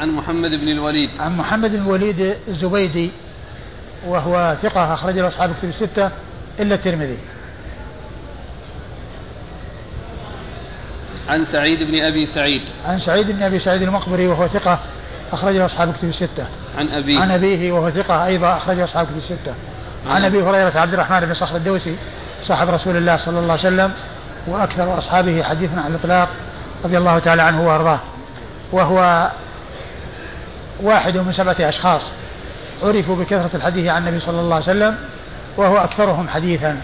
عن محمد بن الوليد. عن محمد بن الوليد الزبيدي وهو ثقة أخرج له أصحاب كتب الستة إلا الترمذي. عن سعيد بن أبي سعيد. عن سعيد بن أبي سعيد المقبري وهو ثقة أخرج له أصحاب كتب الستة. عن أبيه. عن أبيه وهو ثقة أيضا أخرج له أصحاب كتب الستة. عن أبي هريرة عبد الرحمن بن صخر الدوسي صاحب رسول الله صلى الله عليه وسلم وأكثر أصحابه حديثا عن الإطلاق رضي الله تعالى عنه وأرضاه. وهو واحد من سبعة أشخاص عرفوا بكثرة الحديث عن النبي صلى الله عليه وسلم وهو أكثرهم حديثا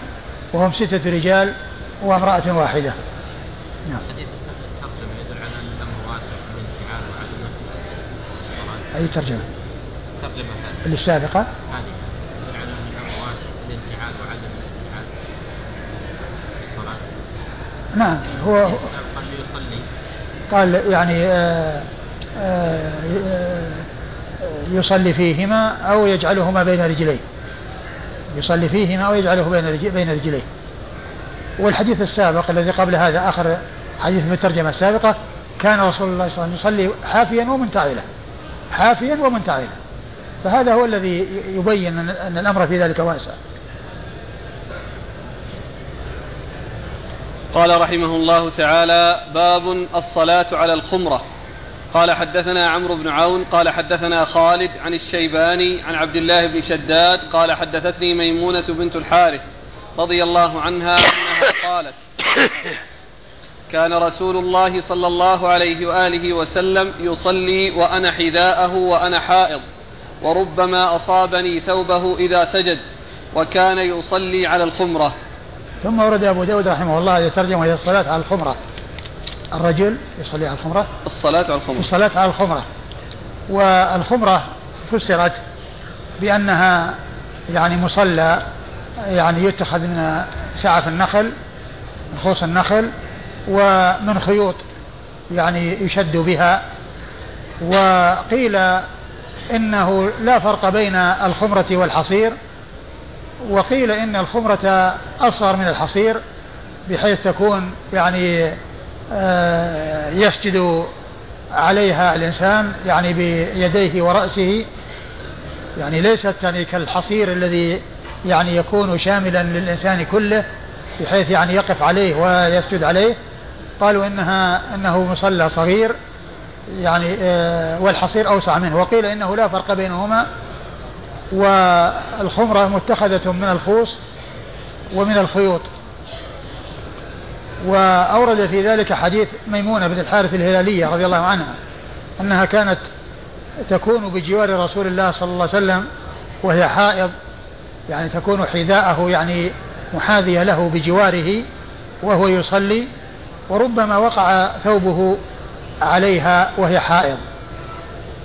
وهم ستة رجال وامرأة واحدة. نعم. أي ترجمة؟ ترجمة هذه. السابقة؟ هذه على الأمر واسع الانتعال وعدم الانتعال الصلاة نعم هو قال يصلي قال يعني آآ يصلي فيهما أو يجعلهما بين رجليه. يصلي فيهما أو يجعله بين بين رجليه. والحديث السابق الذي قبل هذا آخر حديث في الترجمة السابقة كان رسول الله صلى الله عليه وسلم يصلي حافيا ومنتعلا. حافيا ومنتعلا. فهذا هو الذي يبين أن الأمر في ذلك واسع. قال رحمه الله تعالى باب الصلاة على الخمرة. قال حدثنا عمرو بن عون قال حدثنا خالد عن الشيباني عن عبد الله بن شداد قال حدثتني ميمونة بنت الحارث رضي الله عنها أنها قالت كان رسول الله صلى الله عليه وآله وسلم يصلي وأنا حذاءه وأنا حائض وربما أصابني ثوبه إذا سجد وكان يصلي على الخمرة. ثم ورد أبو داود رحمه الله يترجم إلى الصلاة على الخمرة. الرجل يصلي على الخمرة؟ الصلاة على الخمرة. الصلاة على الخمرة. والخمرة فسرت بأنها يعني مصلى يعني يتخذ من سعف النخل من خوص النخل ومن خيوط يعني يشد بها. وقيل إنه لا فرق بين الخمرة والحصير. وقيل إن الخمرة أصغر من الحصير بحيث تكون يعني يسجد عليها الإنسان يعني بيديه ورأسه يعني ليست يعني كالحصير الذي يعني يكون شاملا للإنسان كله بحيث يعني يقف عليه ويسجد عليه. قالوا إنها إنه مصلى صغير يعني آه، والحصير أوسع منه. وقيل إنه لا فرق بينهما والخمرة متخذة من الخوص ومن الخيوط. وأورد في ذلك حديث ميمونة بن الحارث الهلالية رضي الله عنها أنها كانت تكون بجوار رسول الله صلى الله عليه وسلم وهي حائض يعني تكون حذاءه يعني محاذية له بجواره وهو يصلي وربما وقع ثوبه عليها وهي حائض.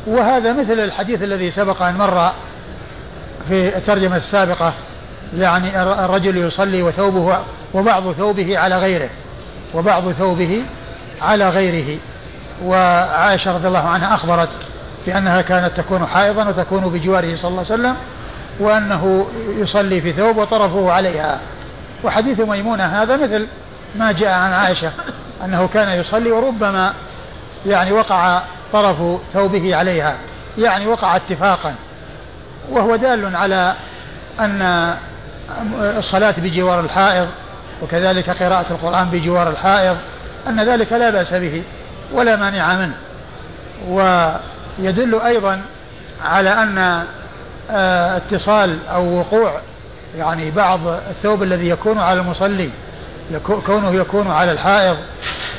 وهذا مثل الحديث الذي سبق أن مر في الترجمة السابقة يعني الرجل يصلي وثوبه وبعض ثوبه على غيره. وبعض ثوبه على غيره. وعائشة رضي الله عنها أخبرت بأنها كانت تكون حائضا وتكون بجواره صلى الله عليه وسلم وأنه يصلي في ثوب وطرفه عليها. وحديث ميمونة هذا مثل ما جاء عن عائشة أنه كان يصلي وربما يعني وقع طرف ثوبه عليها يعني وقع اتفاقا. وهو دال على أن الصلاة بجوار الحائض وكذلك قراءة القرآن بجوار الحائض أن ذلك لا بأس به ولا مانع منه. ويدل أيضا على أن آه، اتصال أو وقوع يعني بعض الثوب الذي يكون على المصلي كونه يكون على الحائض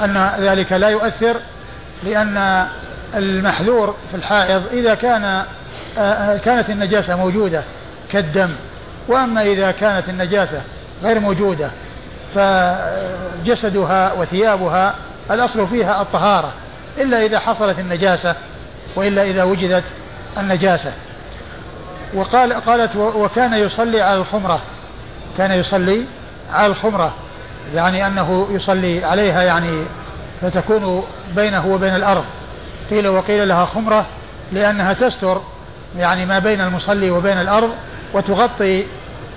أن ذلك لا يؤثر لأن المحذور في الحائض إذا كان آه، كانت النجاسة موجودة كالدم وأما إذا كانت النجاسة غير موجودة فجسدها وثيابها الأصل فيها الطهارة إلا إذا حصلت النجاسة وإلا إذا وجدت النجاسة. وقال قالت وكان يصلي على الخمرة كان يصلي على الخمرة يعني أنه يصلي عليها يعني فتكون بينه وبين الأرض. قيل وقيل لها خمرة لأنها تستر يعني ما بين المصلي وبين الأرض وتغطي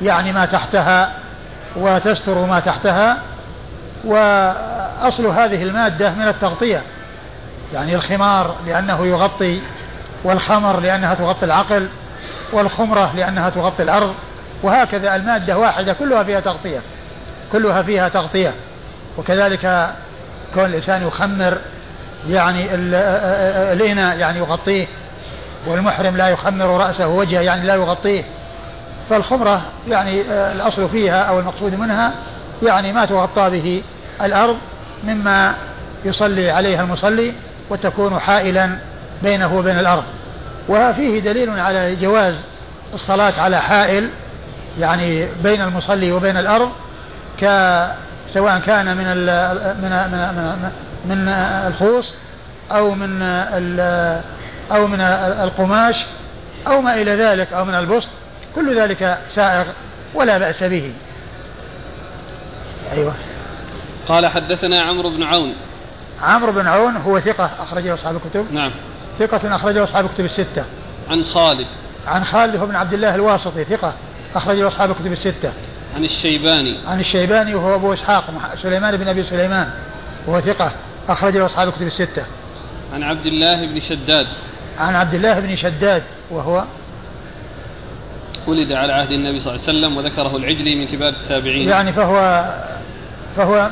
يعني ما تحتها وتستر ما تحتها وأصل هذه المادة من التغطية يعني الخمار لأنه يغطي والخمر لأنها تغطي العقل والخمرة لأنها تغطي الأرض وهكذا المادة واحدة كلها فيها تغطية كلها فيها تغطية. وكذلك كون الإنسان يخمر يعني الإناء يعني يغطيه والمحرم لا يخمر رأسه ووجهه يعني لا يغطيه. فالخمرة يعني الأصل فيها أو المقصود منها يعني ما تغطى به الأرض مما يصلي عليها المصلي وتكون حائلا بينه وبين الأرض. وفيه دليل على جواز الصلاة على حائل يعني بين المصلي وبين الأرض ك سواء كان من من من من الخوص أو من أو من القماش أو ما إلى ذلك أو من البسط. كل ذلك سائغ ولا بأس به. أيوة. قال حدثنا عمرو بن عون. عمرو بن عون هو ثقة أخرجه أصحاب الكتب. نعم. ثقة أخرجه أصحاب الكتب الستة. عن خالد. عن خالد هو بن عبد الله الواسطي ثقة أخرجه أصحاب الكتب الستة. عن الشيباني. عن الشيباني وهو أبو إسحاق سليمان بن أبي سليمان. وهو ثقة أخرجه أصحاب الكتب الستة. عن عبد الله بن شداد. عن عبد الله بن شداد وهو ولد على عهد النبي صلى الله عليه وسلم وذكره العجلي من كبار التابعين. يعني فهو فهو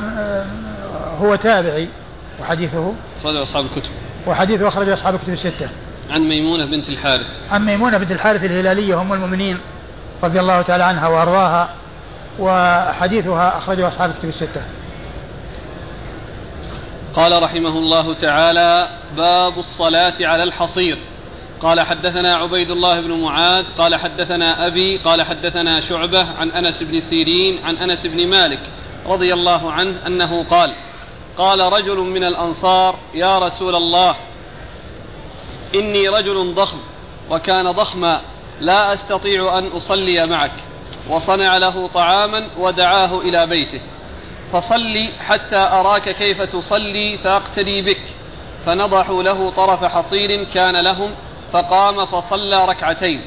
هو تابعي وحديثه. أخرجه أصحاب الكتب. وحديثه أخرجه أصحاب الكتب الستة. عن ميمونة بنت الحارث. عن ميمونة بنت الحارث الهلالية أم المؤمنين رضي الله تعالى عنها وأرضاها وحديثها أخرجه أصحاب الكتب الستة. قال رحمه الله تعالى باب الصلاة على الحصير. قال حدثنا عبيد الله بن معاذ قال حدثنا أبي قال حدثنا شعبة عن أنس بن سيرين عن أنس بن مالك رضي الله عنه أنه قال قال رجل من الأنصار يا رسول الله إني رجل ضخم وكان ضخما لا أستطيع أن أصلي معك. وصنع له طعاما ودعاه إلى بيته. فصلي حتى أراك كيف تصلي فأقتدي بك. فنضحوا له طرف حصير كان لهم فقام فصلى ركعتين.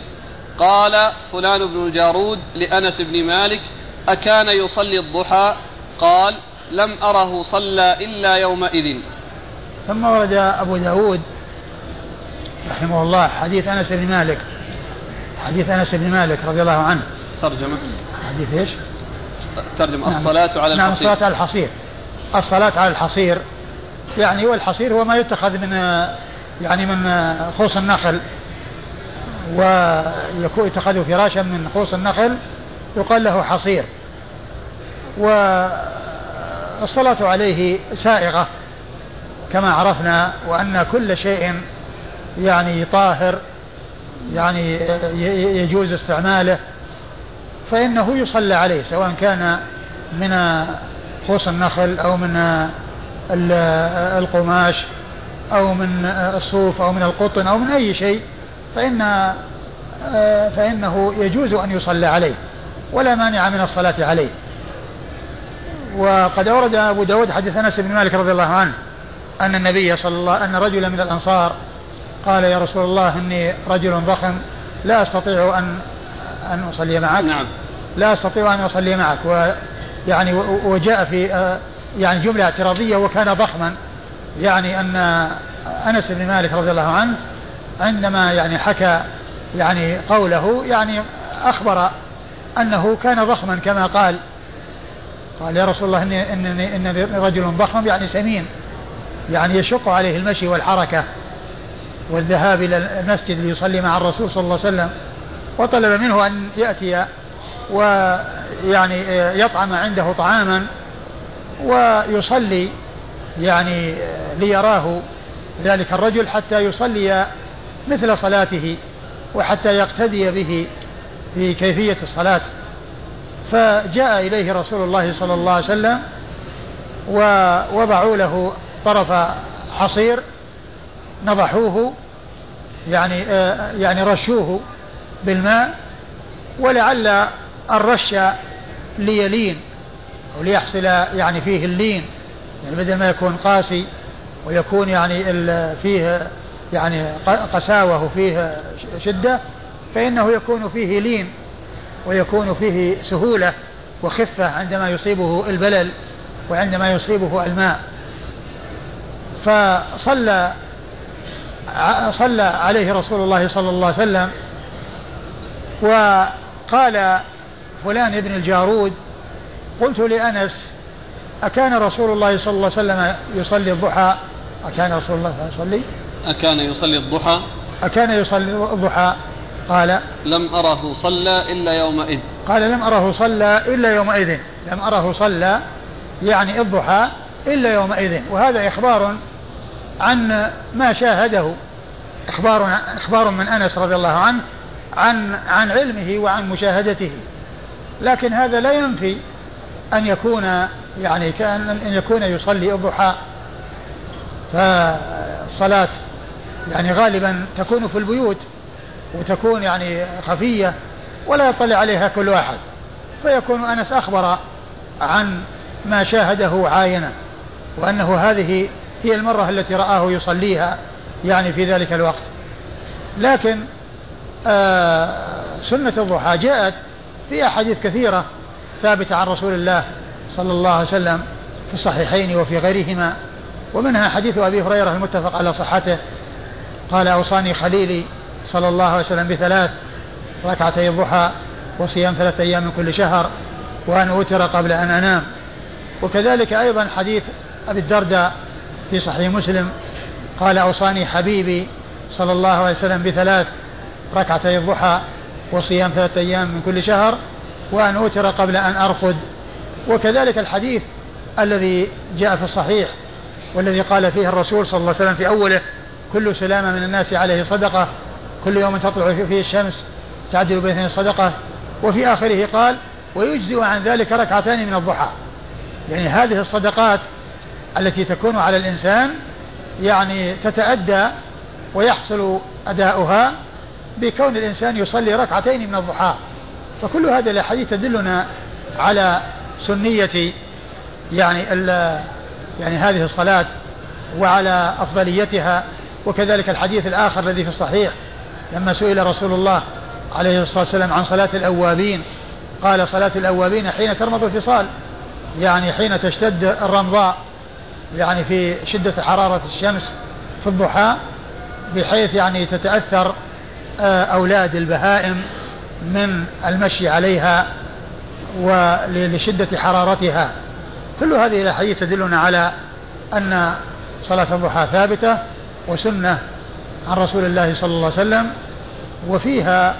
قال فلان بن الجارود لأنس بن مالك أكان يصلي الضحى؟ قال لم أره صلى إلا يومئذ. ثم ورد أبو داود رحمه الله حديث أنس بن مالك. حديث أنس بن مالك رضي الله عنه. ترجمة. حديث إيش؟ ترجمة. نعم. الصلاة على نعم الصلاة على الحصير. الصلاة على الحصير يعني والحصير هو ما يتخذ من يعني من خوص النخل. ويكون يتخذ فراشا من خوص النخل يقال له حصير. والصلاة عليه سائغة كما عرفنا وأن كل شيء يعني طاهر يعني يجوز استعماله. فإنه يصلى عليه سواء كان من خوص النخل أو من القماش. أو من الصوف أو من القطن أو من أي شيء فإن فإنه يجوز أن يصلى عليه ولا مانع من الصلاة عليه. وقد أورد أبو داود حديث أنس بن مالك رضي الله عنه أن النبي صلى الله أن رجلا من الأنصار قال يا رسول الله إني رجل ضخم لا أستطيع أن أن أصلي معك. نعم. لا أستطيع أن أصلي معك. ويعني وجاء في يعني جملة اعتراضية وكان ضخما. يعني أن أنس بن مالك رضي الله عنه عندما يعني حكى يعني قوله يعني أخبر أنه كان ضخما كما قال قال يا رسول الله إني, إني, إني رجل ضخم يعني سمين يعني يشق عليه المشي والحركة والذهاب إلى المسجد ليصلي مع الرسول صلى الله عليه وسلم وطلب منه أن يأتي ويعني يطعم عنده طعاما ويصلي يعني ليراه ذلك الرجل حتى يصلي مثل صلاته وحتى يقتدي به في كيفية الصلاة. فجاء إليه رسول الله صلى الله عليه وسلم ووضعوا له طرف حصير نضحوه يعني يعني رشوه بالماء ولعل الرش ليلين أو ليحصل يعني فيه اللين. يعني بدل ما يكون قاسي ويكون يعني فيه يعني قساوة وفيه شدة فإنه يكون فيه لين ويكون فيه سهولة وخفة عندما يصيبه البلل وعندما يصيبه الماء. فصلى صلى عليه رسول الله صلى الله عليه وسلم وقال فلان ابن الجارود قلت لأنس أكان رسول الله صلى الله عليه وسلم يصلي الضحى؟ أكان رسول الله يصلي؟ أكان يصلي الضحى؟ أكان يصلي الضحى؟ قال لم أره صلى إلا يومئذ. قال لم أره صلى إلا يومئذ. لم أره صلى يعني الضحى إلا يومئذ. وهذا إخبار عن ما شاهده. إخبار إخبار من أنس رضي الله عنه عن عن علمه وعن مشاهدته. لكن هذا لا ينفي أن يكون يعني كأن أن يكون يصلي الضحى فالصلاة يعني غالبا تكون في البيوت وتكون يعني خفية ولا يطلع عليها كل واحد. فيكون أنس أخبر عن ما شاهده عاينا وأنه هذه هي المرة التي رآه يصليها يعني في ذلك الوقت. لكن آه سنة الضحى جاءت في أحاديث كثيرة ثابتة عن رسول الله صلى الله عليه وسلم في الصحيحين وفي غيرهما ومنها حديث أبي هريرة المتفق على صحته قال أوصاني خليلي صلى الله عليه وسلم بثلاث ركعتي الضحى وصيام ثلاثة أيام من كل شهر وأن أوتر قبل أن أنام. وكذلك أيضا حديث أبي الدرداء في صحيح مسلم قال أوصاني حبيبي صلى الله عليه وسلم بثلاث ركعتي الضحى وصيام ثلاثة أيام من كل شهر وأن أوتر قبل أن أرقد وكذلك الحديث الذي جاء في الصحيح والذي قال فيه الرسول صلى الله عليه وسلم في أوله كل سلامة من الناس عليه صدقة كل يوم تطلع فيه الشمس تعدل بين صدقة وفي آخره قال ويجزئ عن ذلك ركعتان من الضحى. يعني هذه الصدقات التي تكون على الإنسان يعني تتأدى ويحصل أداؤها بكون الإنسان يصلي ركعتين من الضحى. فكل هذه الأحاديث تدلنا على سنية يعني يعني هذه الصلاة وعلى أفضليتها وكذلك الحديث الآخر الذي في الصحيح لما سئل رسول الله عليه الصلاة والسلام عن صلاة الأوابين قال صلاة الأوابين حين ترمض الفصال يعني حين تشتد الرمضاء يعني في شدة حرارة الشمس في الضحى بحيث يعني تتأثر آه، أولاد البهائم من المشي عليها. ولشدة حرارتها. كل هذه الأحاديث تدلنا على أن صلاة الضحى ثابتة وسنة عن رسول الله صلى الله عليه وسلم وفيها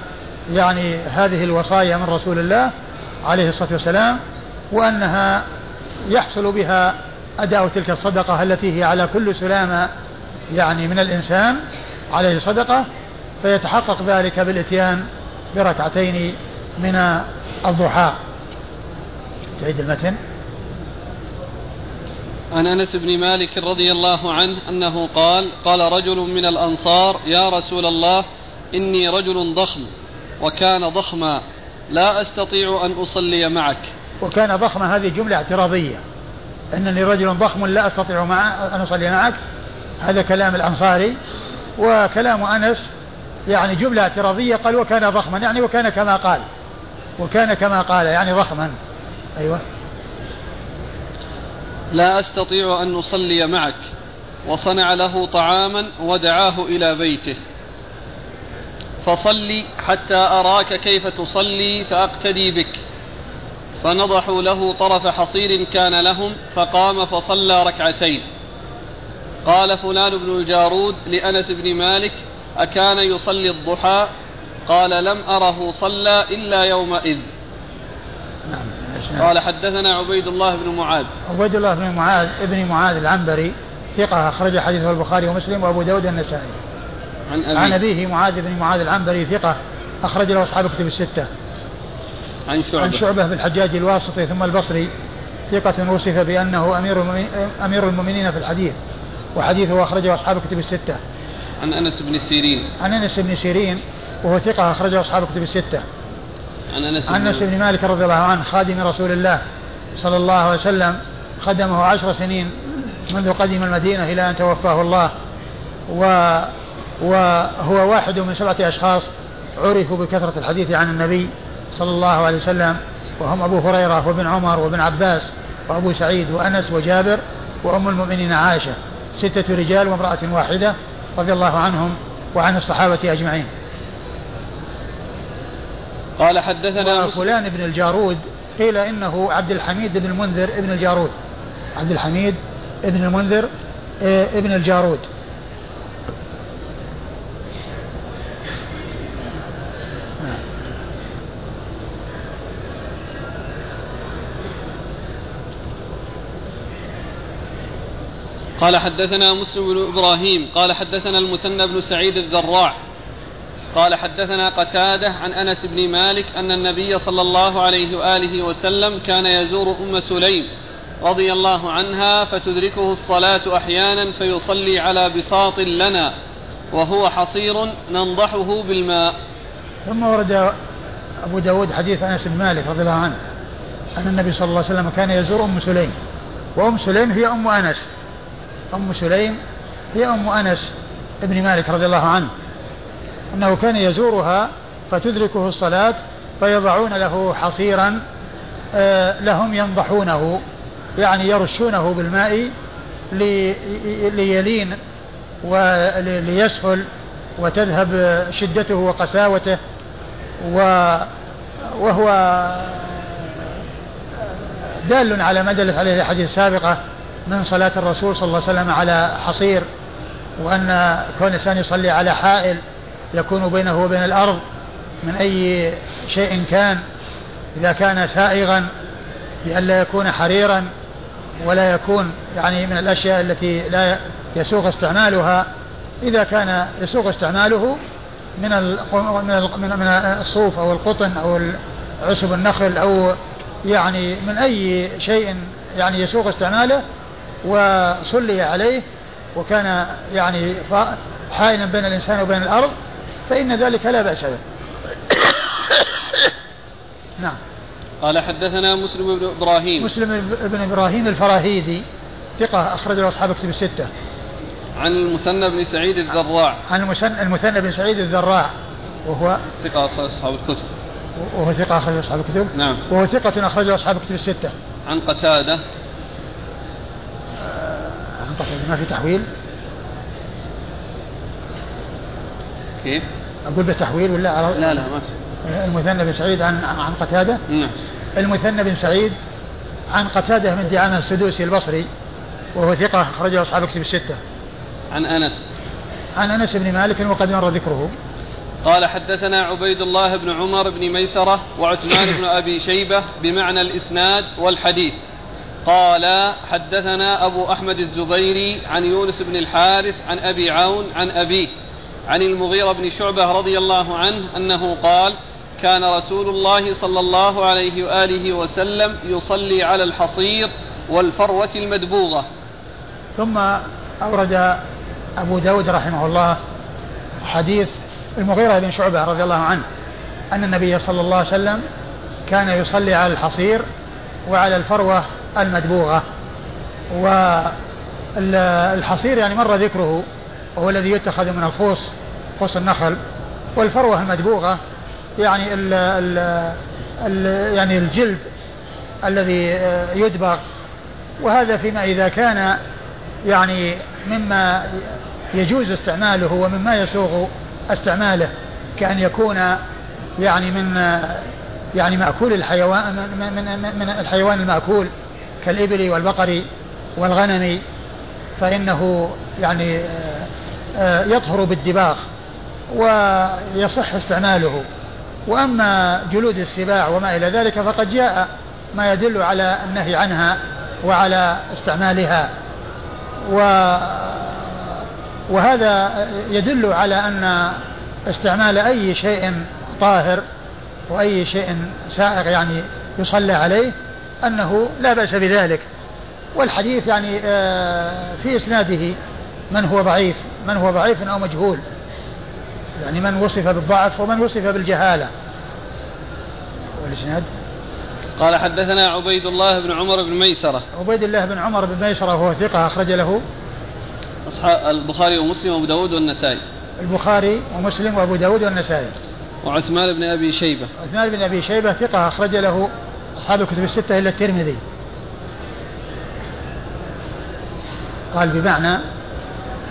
يعني هذه الوصايا من رسول الله عليه الصلاة والسلام وأنها يحصل بها أداء تلك الصدقة التي هي على كل سلامة يعني من الإنسان عليه صدقة فيتحقق ذلك بالإتيان بركعتين من الضحى. تعيد المتن. عن أنس بن مالك رضي الله عنه أنه قال قال رجل من الأنصار يا رسول الله إني رجل ضخم وكان ضخما لا أستطيع أن أصلي معك. وكان ضخما هذه جملة اعتراضية. إنني رجل ضخم لا أستطيع مع أن أصلي معك. هذا كلام الأنصاري. وكلام أنس يعني جملة اعتراضية قال وكان ضخما يعني وكان كما قال. وكان كما قال يعني ضخما. أيوه. لا أستطيع أن أصلي معك. وصنع له طعاما ودعاه إلى بيته. فصلي حتى أراك كيف تصلي فأقتدي بك. فنضحوا له طرف حصير كان لهم فقام فصلى ركعتين. قال فلان بن الجارود لأنس بن مالك أكان يصلي الضحى؟ قال لم أره صلى إلا يومئذ. قال حدثنا عبيد الله بن معاذ. عبيد الله بن معاذ ابن معاذ العنبري ثقة أخرج حديثه البخاري ومسلم وأبو داود النسائي. عن أبيه عن أبيه معاذ بن معاذ العنبري ثقة أخرج له أصحاب كتب الستة. عن شعبة. عن شعبة بن الحجاج الواسطي ثم البصري ثقة وصف بأنه أمير أمير المؤمنين في الحديث وحديثه أخرجه أصحاب كتب الستة. عن أنس بن سيرين. عن أنس بن سيرين وهو ثقة أخرجه أصحاب كتب الستة. عن أنس بن مالك رضي الله عنه خادم رسول الله صلى الله عليه وسلم خدمه عشر سنين منذ قدم المدينة إلى أن توفاه الله و وهو واحد من سبعة أشخاص عرفوا بكثرة الحديث عن النبي صلى الله عليه وسلم وهم أبو هريرة وابن عمر وابن عباس وأبو سعيد وأنس وجابر وأم المؤمنين عائشة ستة رجال وامرأة واحدة رضي الله عنهم وعن الصحابة أجمعين. قال حدثنا فلان بن الجارود قيل إنه عبد الحميد بن المنذر ابن الجارود. عبد الحميد بن المنذر آه، ابن الجارود. قال حدثنا مسلم بن إبراهيم قال حدثنا المثنى بن سعيد الذراع. قال حدثنا قتادة عن أنس بن مالك أن النبي صلى الله عليه وآله وسلم كان يزور أم سليم رضي الله عنها فتدركه الصلاة أحيانا فيصلي على بساط لنا وهو حصير ننضحه بالماء. ثم ورد أبو داود حديث أنس بن مالك رضي الله عنه أن النبي صلى الله عليه وسلم كان يزور أم سليم وأم سليم هي أم أنس أم سليم هي أم أنس بن مالك رضي الله عنه. أنه كان يزورها فتدركه الصلاة فيضعون له حصيرا آه، لهم ينضحونه يعني يرشونه بالماء ليلين وليسهل وتذهب شدته وقساوته وهو دال على ما دلت عليه الأحاديث السابقة من صلاة الرسول صلى الله عليه وسلم على حصير وأن كون الإنسان يصلي على حائل يكون بينه وبين الأرض من أي شيء كان إذا كان سائغا لئلا يكون حريرا ولا يكون يعني من الأشياء التي لا يسوغ استعمالها. إذا كان يسوغ استعماله من من من الصوف أو القطن أو عشب النخل أو يعني من أي شيء يعني يسوغ استعماله وصلي عليه وكان يعني حائلا بين الإنسان وبين الأرض فإن ذلك لا بأس به. نعم. قال حدثنا مسلم بن إبراهيم. مسلم بن إبراهيم الفراهيدي ثقة أخرج له أصحاب كتب الستة. عن المثنى بن سعيد الذراع. عن المثنى بن سعيد الذراع. وهو ثقة أخرج أصحاب الكتب. وهو ثقة أخرج أصحاب الكتب. نعم. وهو ثقة أخرج أصحاب الكتب الستة. عن قتادة. عن قتادة ما في تحويل. كيف؟ أقول بالتحويل ولا لا لا ما في. المثنى بن سعيد عن عن قتادة. نعم. المثنى بن سعيد عن قتادة من دعامة السدوسي البصري وهو ثقة أخرجه أصحاب كتب الستة. عن أنس. عن أنس بن مالك وقد مر ذكره. قال حدثنا عبيد الله بن عمر بن ميسرة وعثمان بن أبي شيبة بمعنى الإسناد والحديث. قال حدثنا أبو أحمد الزبيري عن يونس بن الحارث عن أبي عون عن أبيه. عن المغيرة بن شعبة رضي الله عنه أنه قال كان رسول الله صلى الله عليه وآله وسلم يصلي على الحصير والفروة المدبوغة. ثم أورد أبو داود رحمه الله حديث المغيرة بن شعبة رضي الله عنه أن النبي صلى الله عليه وسلم كان يصلي على الحصير وعلى الفروة المدبوغة. والحصير يعني مر ذكره. وهو الذي يتخذ من الخوص خوص النخل. والفروة المدبوغة يعني ال ال ال يعني الجلد الذي يدبغ. وهذا فيما إذا كان يعني مما يجوز استعماله ومما يسوغ استعماله كأن يكون يعني من يعني مأكول الحيوان من, من, من الحيوان المأكول كالإبل والبقر والغنم فإنه يعني يطهر بالدباغ ويصح استعماله. وأما جلود السباع وما إلى ذلك فقد جاء ما يدل على النهي عنها وعلى استعمالها. و وهذا يدل على أن استعمال أي شيء طاهر وأي شيء سائغ يعني يصلى عليه أنه لا بأس بذلك. والحديث يعني آه، في إسناده من هو ضعيف؟ من هو ضعيف أو مجهول؟ يعني من وصف بالضعف ومن وصف بالجهالة. والإسناد؟ قال حدثنا عبيد الله بن عمر بن ميسرة. عبيد الله بن عمر بن ميسرة وهو ثقة أخرج له. أصحاب البخاري ومسلم وأبو داود والنسائي. البخاري ومسلم وأبو داود والنسائي. وعثمان بن أبي شيبة. عثمان بن أبي شيبة ثقة أخرج له أصحاب الكتب الستة إلا الترمذي. قال بمعنى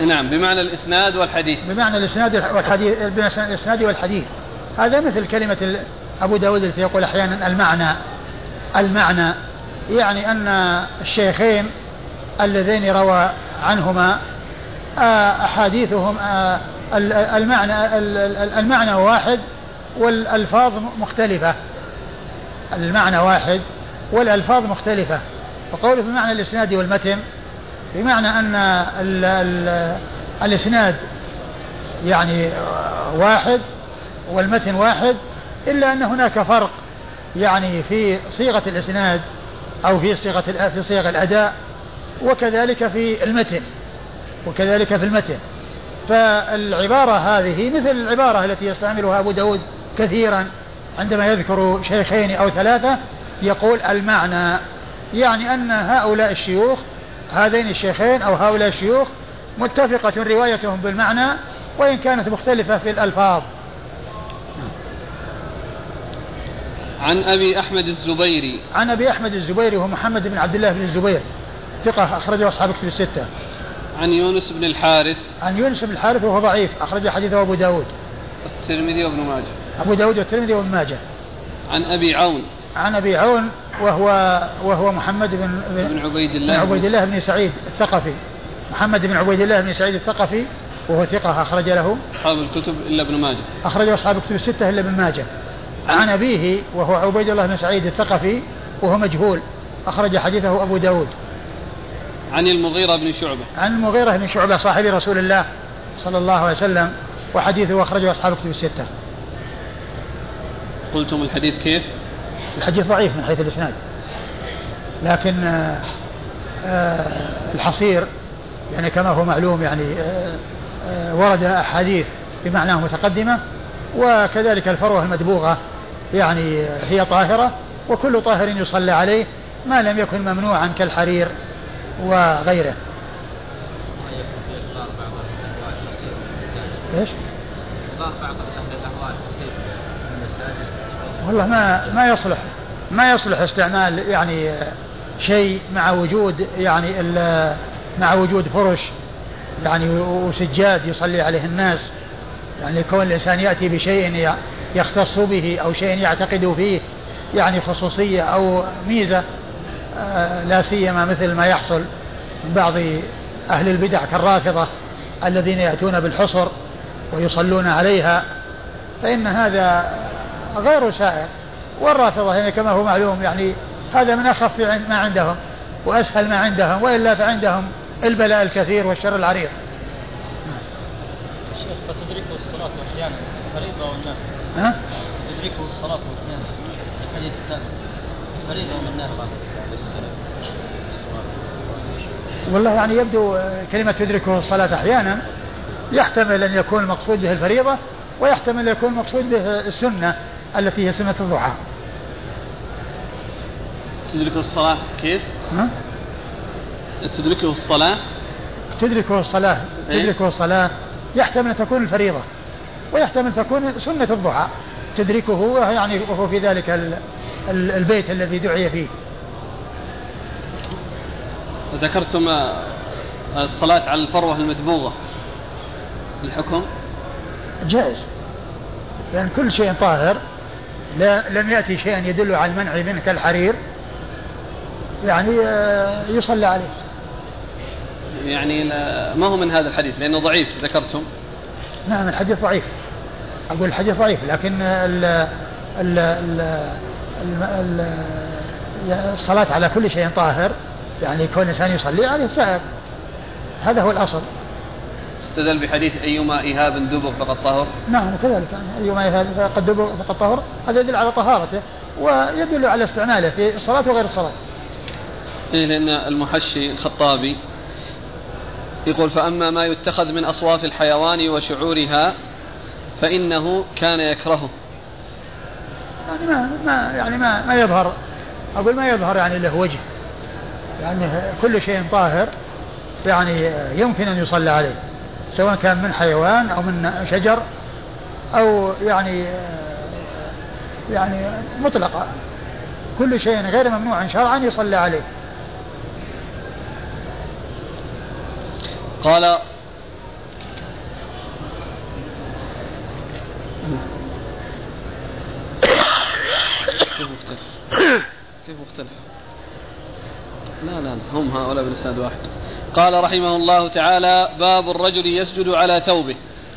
نعم بمعنى الإسناد والحديث. بمعنى الإسناد والحديث بمعنى الإسناد والحديث. هذا مثل كلمة أبو داود التي يقول أحيانا المعنى. المعنى يعني أن الشيخين اللذين روى عنهما آه، أحاديثهم آه، المعنى المعنى واحد والألفاظ مختلفة. المعنى واحد والألفاظ مختلفة. وقوله بمعنى الإسناد والمتن بمعنى أن ال ال الإسناد يعني واحد والمتن واحد إلا أن هناك فرق يعني في صيغة الإسناد أو في صيغة في صيغ الأداء وكذلك في المتن وكذلك في المتن. فالعبارة هذه مثل العبارة التي يستعملها أبو داود كثيرا عندما يذكر شيخين أو ثلاثة يقول المعنى يعني أن هؤلاء الشيوخ هذين الشيخين أو هؤلاء الشيوخ متفقة روايتهم بالمعنى وإن كانت مختلفة في الألفاظ. عن أبي أحمد الزبيري. عن أبي أحمد الزبيري وهو محمد بن عبد الله بن الزبير ثقة أخرجه أصحاب كتب الستة. عن يونس بن الحارث. عن يونس بن الحارث وهو ضعيف أخرج حديثه أبو داود. الترمذي وابن ماجه. أبو داود والترمذي وابن ماجه. عن أبي عون. عن أبي عون وهو وهو محمد بن بن عبيد الله بن عبيد الله بن سعيد الثقفي. محمد بن عبيد الله بن سعيد الثقفي وهو ثقة أخرج له. أصحاب الكتب إلا ابن ماجه. أخرج أصحاب الكتب الستة إلا ابن ماجه. عن أبيه وهو عبيد الله بن سعيد الثقفي وهو مجهول. أخرج حديثه أبو داود. عن المغيرة بن شعبة. عن المغيرة بن شعبة صاحب رسول الله صلى الله عليه وسلم وحديثه أخرجه أصحاب الكتب الستة. قلتم الحديث كيف؟ الحديث ضعيف من حيث الإسناد. لكن آه، آه، الحصير يعني كما هو معلوم يعني آه، ورد أحاديث بمعناه متقدمة وكذلك الفروة المدبوغة يعني هي طاهرة وكل طاهر يصلى عليه ما لم يكن ممنوعا كالحرير وغيره. إيش؟ بعض أهل والله ما ما يصلح ما يصلح استعمال يعني شيء مع وجود يعني مع وجود فرش يعني وسجاد يصلي عليه الناس. يعني كون الإنسان يأتي بشيء يختص به أو شيء يعتقد فيه يعني خصوصية أو ميزة آه، لا سيما مثل ما يحصل من بعض أهل البدع كالرافضة الذين يأتون بالحصر ويصلون عليها فإن هذا غير سائر والرافضة يعني كما هو معلوم يعني هذا من أخف ما عندهم وأسهل ما عندهم وإلا فعندهم البلاء الكثير والشر العريض. شيخ فتدركه الصلاة أحيانا فريضة والنافلة ها؟ تدركه الصلاة الحديث الثاني فريضة والنافلة والله يعني يبدو كلمة تدركه الصلاة أحيانا يحتمل أن يكون المقصود به الفريضة ويحتمل أن يكون المقصود به السنة. التي هي سنة الضحى. تدركه الصلاة كيف؟ ها؟ تدركه الصلاة؟ تدركه الصلاة إيه؟ تدركه الصلاة. يحتمل أن تكون الفريضة ويحتمل أن تكون سنة الضحى. تدركه يعني وهو في ذلك البيت الذي دعي فيه. ذكرتم الصلاة على الفروة المدبوغة. الحكم؟ جائز. لأن كل شيء طاهر. لا لم يأتي شيء يدل على المنع منه كالحرير يعني آه، يصلى عليه. يعني ما هو من هذا الحديث؟ لأنه ضعيف ذكرتم. نعم الحديث ضعيف. أقول الحديث ضعيف لكن ال ال ال الصلاة على كل شيء طاهر. يعني كون الإنسان يصلي عليه سائر هذا هو الأصل. استدل بحديث أيما إيهاب دبر فقد طهر؟ نعم كذلك. أيما إيهاب فقد دبر فقد طهر هذا يدل على طهارته ويدل على استعماله في الصلاة وغير الصلاة. إيه لأن المحشي الخطابي يقول فأما ما يتخذ من أصواف الحيوان وشعورها فإنه كان يكرهه. يعني ما, ما يعني ما ما يظهر أقول ما يظهر يعني له وجه. يعني كل شيء طاهر يعني يمكن أن يصلى عليه. سواء كان من حيوان أو من شجر أو يعني يعني مطلقة. كل شيء غير ممنوع شرعا يصلى عليه. قال كيف مختلف؟ كيف مختلف؟ لا لا هم هؤلاء بالإسناد واحد. قال رحمه الله تعالى باب الرجل يسجد على ثوبه.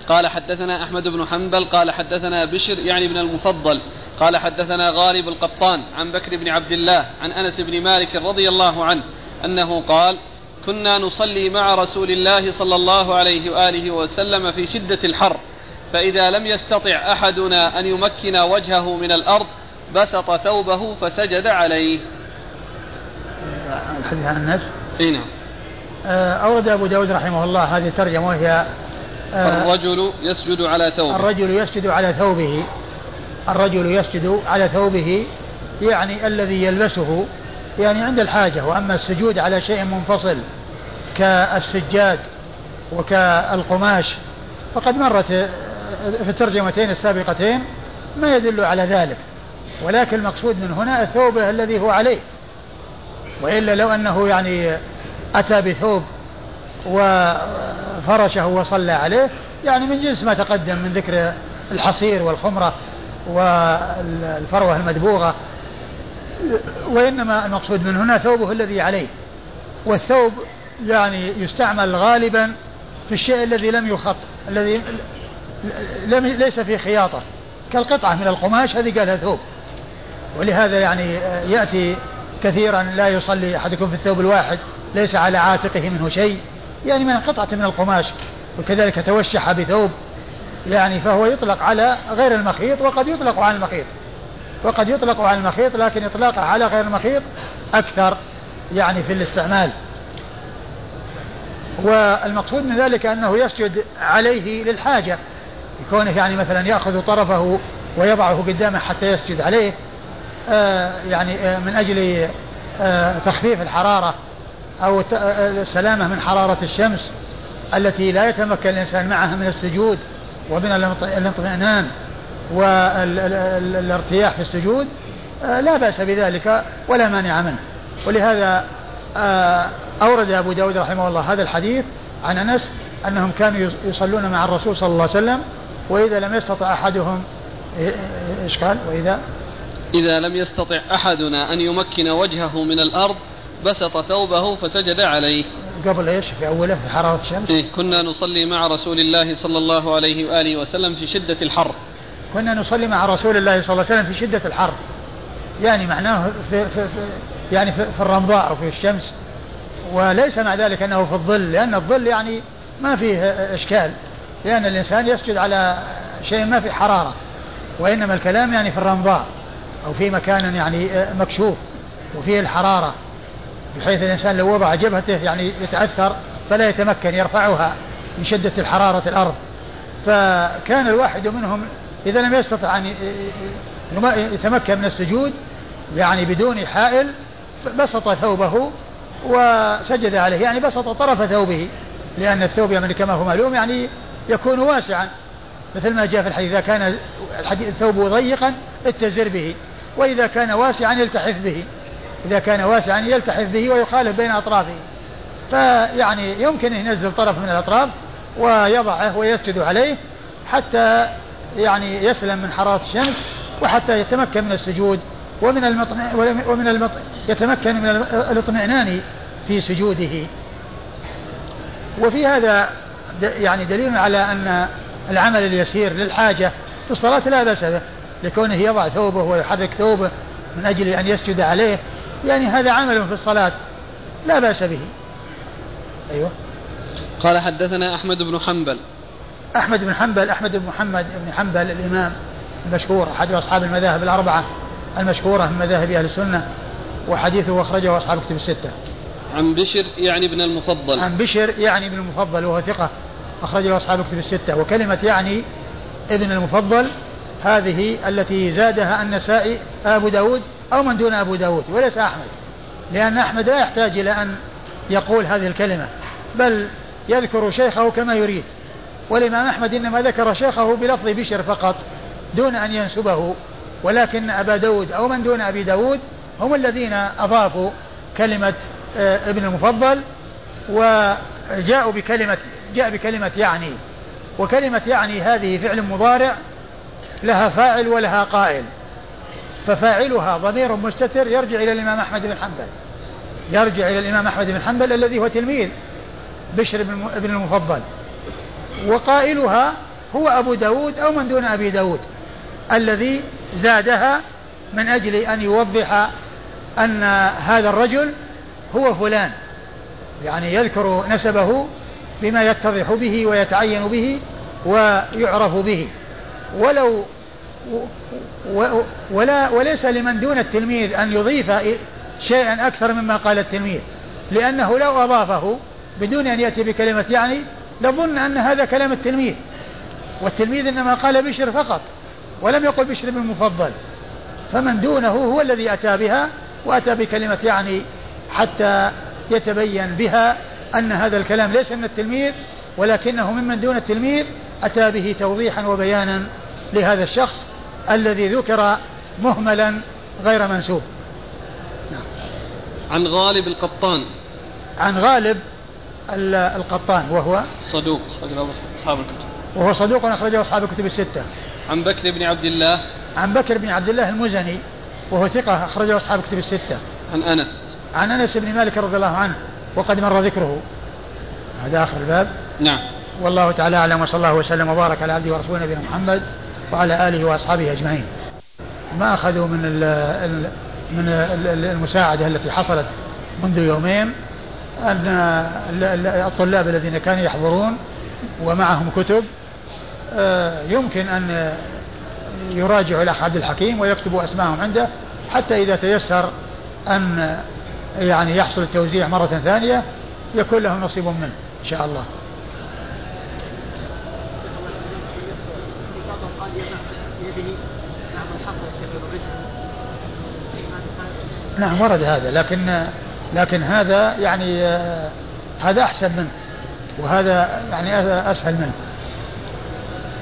قال حدثنا أحمد بن حنبل قال حدثنا بشر يعني ابن المفضل. قال حدثنا غالب القطان عن بكر بن عبد الله عن أنس بن مالك رضي الله عنه أنه قال كنا نصلي مع رسول الله صلى الله عليه وآله وسلم في شدة الحر فإذا لم يستطع أحدنا أن يمكن وجهه من الأرض بسط ثوبه فسجد عليه. الحديث عن الناس إي نعم. آه، أورد أبو داود رحمه الله هذه الترجمة وهي آه، الرجل يسجد على ثوبه. الرجل يسجد على ثوبه. الرجل يسجد على ثوبه يعني الذي يلبسه يعني عند الحاجة. وأما السجود على شيء منفصل كالسجاد وكالقماش فقد مرت في الترجمتين السابقتين ما يدل على ذلك. ولكن المقصود من هنا الثوب الذي هو عليه. وإلا لو أنه يعني أتى بثوب وفرشه وصلى عليه يعني من جنس ما تقدم من ذكر الحصير والخمرة والفروة المدبوغة. وإنما المقصود من هنا ثوبه الذي عليه. والثوب يعني يستعمل غالبا في الشيء الذي لم يخط الذي لم ليس فيه خياطة. كالقطعة من القماش هذه قالها ثوب. ولهذا يعني يأتي كثيرا لا يصلي أحدكم في الثوب الواحد ليس على عاتقه منه شيء يعني من قطعة من القماش وكذلك توشح بثوب يعني فهو يطلق على غير المخيط وقد يطلق على المخيط. وقد يطلق على المخيط لكن إطلاقه على غير المخيط أكثر يعني في الاستعمال. والمقصود من ذلك أنه يسجد عليه للحاجة كونه يعني مثلا يأخذ طرفه ويضعه قدامه حتى يسجد عليه. يعني آه من أجل آه تخفيف الحرارة أو السلامة من حرارة الشمس التي لا يتمكن الإنسان معها من السجود ومن الاطمئنان والارتياح في السجود آه، لا بأس بذلك ولا مانع منه. ولهذا آه، أورد أبو داود رحمه الله هذا الحديث عن أنس أنهم كانوا يصلون مع الرسول صلى الله عليه وسلم وإذا لم يستطع أحدهم إيش قال؟ وإذا إذا لم يستطع أحدنا أن يمكن وجهه من الأرض بسط ثوبه فسجد عليه قبل إيش في أوله في حرارة الشمس؟ إيه كنا نصلي مع رسول الله صلى الله عليه وآله وسلم في شدة الحر. كنا نصلي مع رسول الله صلى الله عليه وسلم في شدة الحر. يعني معناه في, في, في يعني في, في الرمضاء أو في الشمس وليس مع ذلك أنه في الظل لأن الظل يعني ما فيه إشكال لأن الإنسان يسجد على شيء ما في حرارة وإنما الكلام يعني في الرمضاء أو في مكان يعني مكشوف وفيه الحرارة بحيث الإنسان لو وضع جبهته يعني يتأثر فلا يتمكن يرفعها من شدة الحرارة الأرض. فكان الواحد منهم إذا لم يستطع أن يتمكن من السجود يعني بدون حائل بسط ثوبه وسجد عليه يعني بسط طرف ثوبه لأن الثوب يعني كما هو معلوم يعني يكون واسعا. مثل ما جاء في الحديث إذا كان الثوب ضيقا اتزر به. وإذا كان واسعا يلتحف به. إذا كان واسعا يلتحف به ويخالف بين أطرافه. فيعني يمكن أن ينزل طرف من الأطراف ويضعه ويسجد عليه حتى يعني يسلم من حرارة الشمس وحتى يتمكن من السجود ومن ومن يتمكن من الاطمئنان في سجوده. وفي هذا يعني دليل على أن العمل اليسير للحاجة في الصلاة لا بأس به. لكونه يضع ثوبه ويحرك ثوبه من أجل أن يسجد عليه يعني هذا عمل في الصلاة لا بأس به. أيوه. قال حدثنا أحمد بن حنبل. أحمد بن حنبل أحمد بن محمد بن حنبل الإمام المشهور أحد أصحاب المذاهب الأربعة المشهورة من مذاهب أهل السنة وحديثه أخرجه أصحاب كتب الستة. عن بشر يعني ابن المفضل. عن بشر يعني ابن المفضل وهو ثقة أخرجه أصحاب كتب الستة. وكلمة يعني ابن المفضل هذه التي زادها النسائي أبو داود أو من دون أبو داود وليس أحمد. لأن أحمد لا يحتاج إلى أن يقول هذه الكلمة بل يذكر شيخه كما يريد. والإمام أحمد إنما ذكر شيخه بلفظ بشر فقط دون أن ينسبه. ولكن أبا داود أو من دون أبي داود هم الذين أضافوا كلمة آه، ابن المفضل وجاءوا بكلمة جاء بكلمة يعني. وكلمة يعني هذه فعل مضارع لها فاعل ولها قائل. ففاعلها ضمير مستتر يرجع إلى الإمام أحمد بن حنبل. يرجع إلى الإمام أحمد بن حنبل الذي هو تلميذ بشر بن المفضل. وقائلها هو أبو داود أو من دون أبي داود الذي زادها من أجل أن يوضح أن هذا الرجل هو فلان. يعني يذكر نسبه بما يتضح به ويتعين به ويعرف به. ولو ولا وليس لمن دون التلميذ أن يضيف شيئا أكثر مما قال التلميذ لأنه لو أضافه بدون أن يأتي بكلمة يعني لظن أن هذا كلام التلميذ. والتلميذ إنما قال بشر فقط ولم يقل بشر بن المفضل فمن دونه هو الذي أتى بها وأتى بكلمة يعني حتى يتبين بها أن هذا الكلام ليس من التلميذ ولكنه ممن دون التلميذ أتى به توضيحا وبيانا لهذا الشخص الذي ذكر مهملا غير منسوب. نعم. عن غالب القطان عن غالب القطان وهو؟ صدوق أخرجه أصحاب الكتب. وهو صدوق أخرجه أصحاب الكتب الستة. عن بكر بن عبد الله. عن بكر بن عبد الله المزني وهو ثقة أخرجه أصحاب الكتب الستة. عن أنس. عن أنس بن مالك رضي الله عنه وقد مر ذكره. هذا آخر الباب. نعم. والله تعالى أعلم وصلى الله وسلم وبارك على عبده ورسوله نبينا محمد وعلى آله وأصحابه أجمعين. ما أخذوا من من المساعدة التي حصلت منذ يومين أن الطلاب الذين كانوا يحضرون ومعهم كتب آه، يمكن أن يراجعوا الأخ عبد الحكيم ويكتبوا أسماءهم عنده حتى إذا تيسر أن يعني يحصل التوزيع مرة ثانية يكون لهم نصيب منه إن شاء الله. نعم ورد هذا لكن لكن هذا يعني هذا أحسن منه وهذا يعني أسهل منه.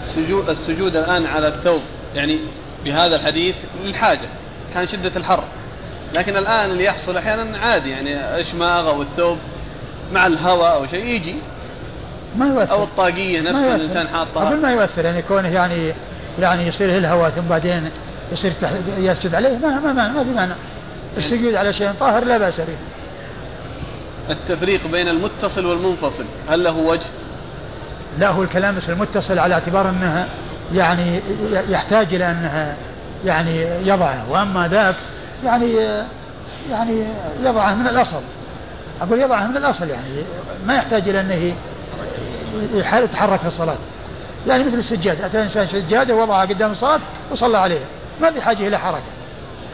السجود, السجود الآن على الثوب يعني بهذا الحديث للحاجة كان شدة الحر. لكن الآن اللي يحصل أحيانا عادي يعني إشماغ أو الثوب مع الهواء أو شيء يجي. ما يؤثر. أو الطاقية نفسها الإنسان حاطها. أقول ما يؤثر يعني كونه يعني يعني يصير له الهواء ثم بعدين يصير يسجد عليه. ما ما ما, ما في معنى السجود على شيء طاهر لا بأس به. التفريق بين المتصل والمنفصل هل له وجه؟ لا هو الكلام المتصل على اعتبار أنها يعني يحتاج إلى أنها يعني يضعه وأما ذاك يعني يعني يضعه من الأصل. أقول يضعه من الأصل يعني ما يحتاج إلى أنه يتحرك في الصلاة. يعني مثل السجاد أتى إنسان سجادة وضعها قدام الصلاة وصلى عليها ما في حاجة إلى حركة.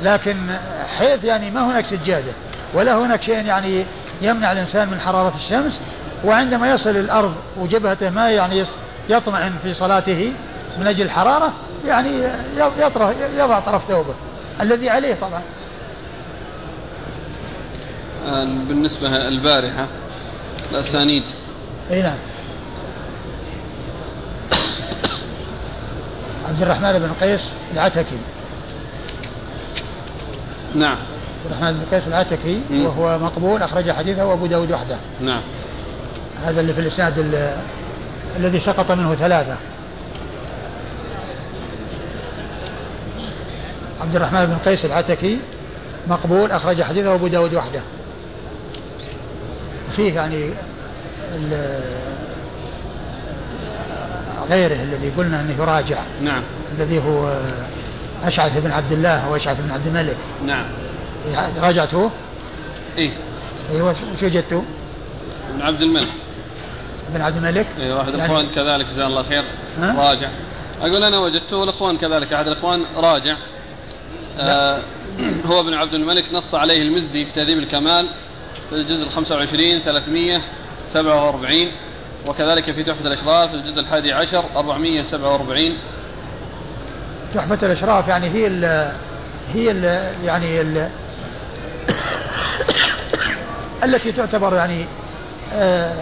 لكن حيث يعني ما هناك سجادة ولا هناك شيء يعني يمنع الإنسان من حرارة الشمس وعندما يصل الأرض وجبهته ما يعني يطمئن في صلاته من أجل الحرارة يعني يطرح يضع طرف ثوبه. الذي عليه طبعا. بالنسبة البارحة الأسانيد. أي نعم. عبد الرحمن بن قيس العتكي. نعم. عبد الرحمن بن قيس العتكي وهو مقبول أخرج حديثه أبو داود وحده. نعم. هذا اللي في الإسناد الذي سقط منه ثلاثة. عبد الرحمن بن قيس العتكي مقبول أخرج حديثه أبو داود وحده. فيه يعني غيره الذي قلنا أنه يراجع. نعم. الذي هو أشعث بن عبد الله أو أشعث بن عبد الملك. نعم. راجعته؟ إيه. أيوة وش وجدته؟ بن عبد الملك. بن عبد الملك؟ اي واحد يعني الإخوان كذلك جزاه الله خير راجع. أقول أنا وجدته والاخوان كذلك أحد الإخوان راجع. آه هو ابن عبد الملك نص عليه المزدي في تهذيب الكمال في الجزء ال 25 347 وكذلك في تحفة الأشراف الجزء الحادي عشر 447 تحفة الأشراف يعني هي ال هي ال يعني ال التي تعتبر يعني آه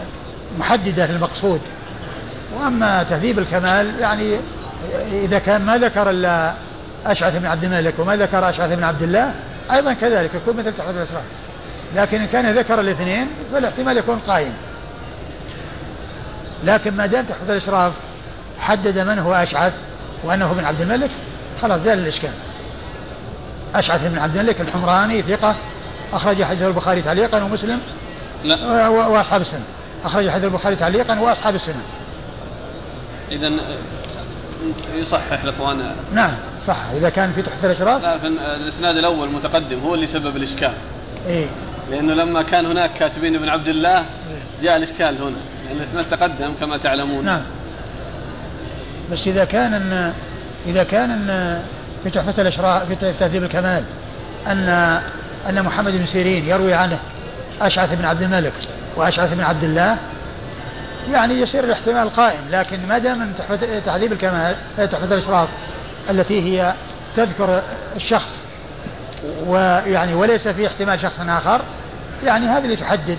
محددة للمقصود. وأما تهذيب الكمال يعني إذا كان ما ذكر إلا أشعث بن عبد الملك وما ذكر أشعث بن عبد الله أيضا كذلك يكون مثل تحفة الأسرار لكن إن كان ذكر الاثنين فالاحتمال يكون قائم. لكن ما دام تحفة الإشراف حدد من هو أشعث وأنه بن عبد الملك خلاص زال الإشكال. أشعث بن عبد الملك الحمراني ثقة أخرج حديث البخاري تعليقا ومسلم. لا. وأصحاب السنة. أخرج حديث البخاري تعليقا وأصحاب السنة. إذا يصحح الإخوان. نعم صح إذا كان في تحت الأشراف. في الإسناد الأول متقدم هو اللي سبب الإشكال. إيه. لأنه لما كان هناك كاتبين ابن عبد الله جاء الإشكال هنا. الإسناد تقدم كما تعلمون. نعم. بس إذا كان إن إذا كان إن في تحفة الأشراف في تهذيب الكمال أن أن محمد بن سيرين يروي عنه أشعث بن عبد الملك وأشعث بن عبد الله يعني يصير الاحتمال قائم لكن ما دام من تهذيب الكمال تحفة الأشراف التي هي تذكر الشخص ويعني وليس في احتمال شخص آخر يعني هذه اللي تحدد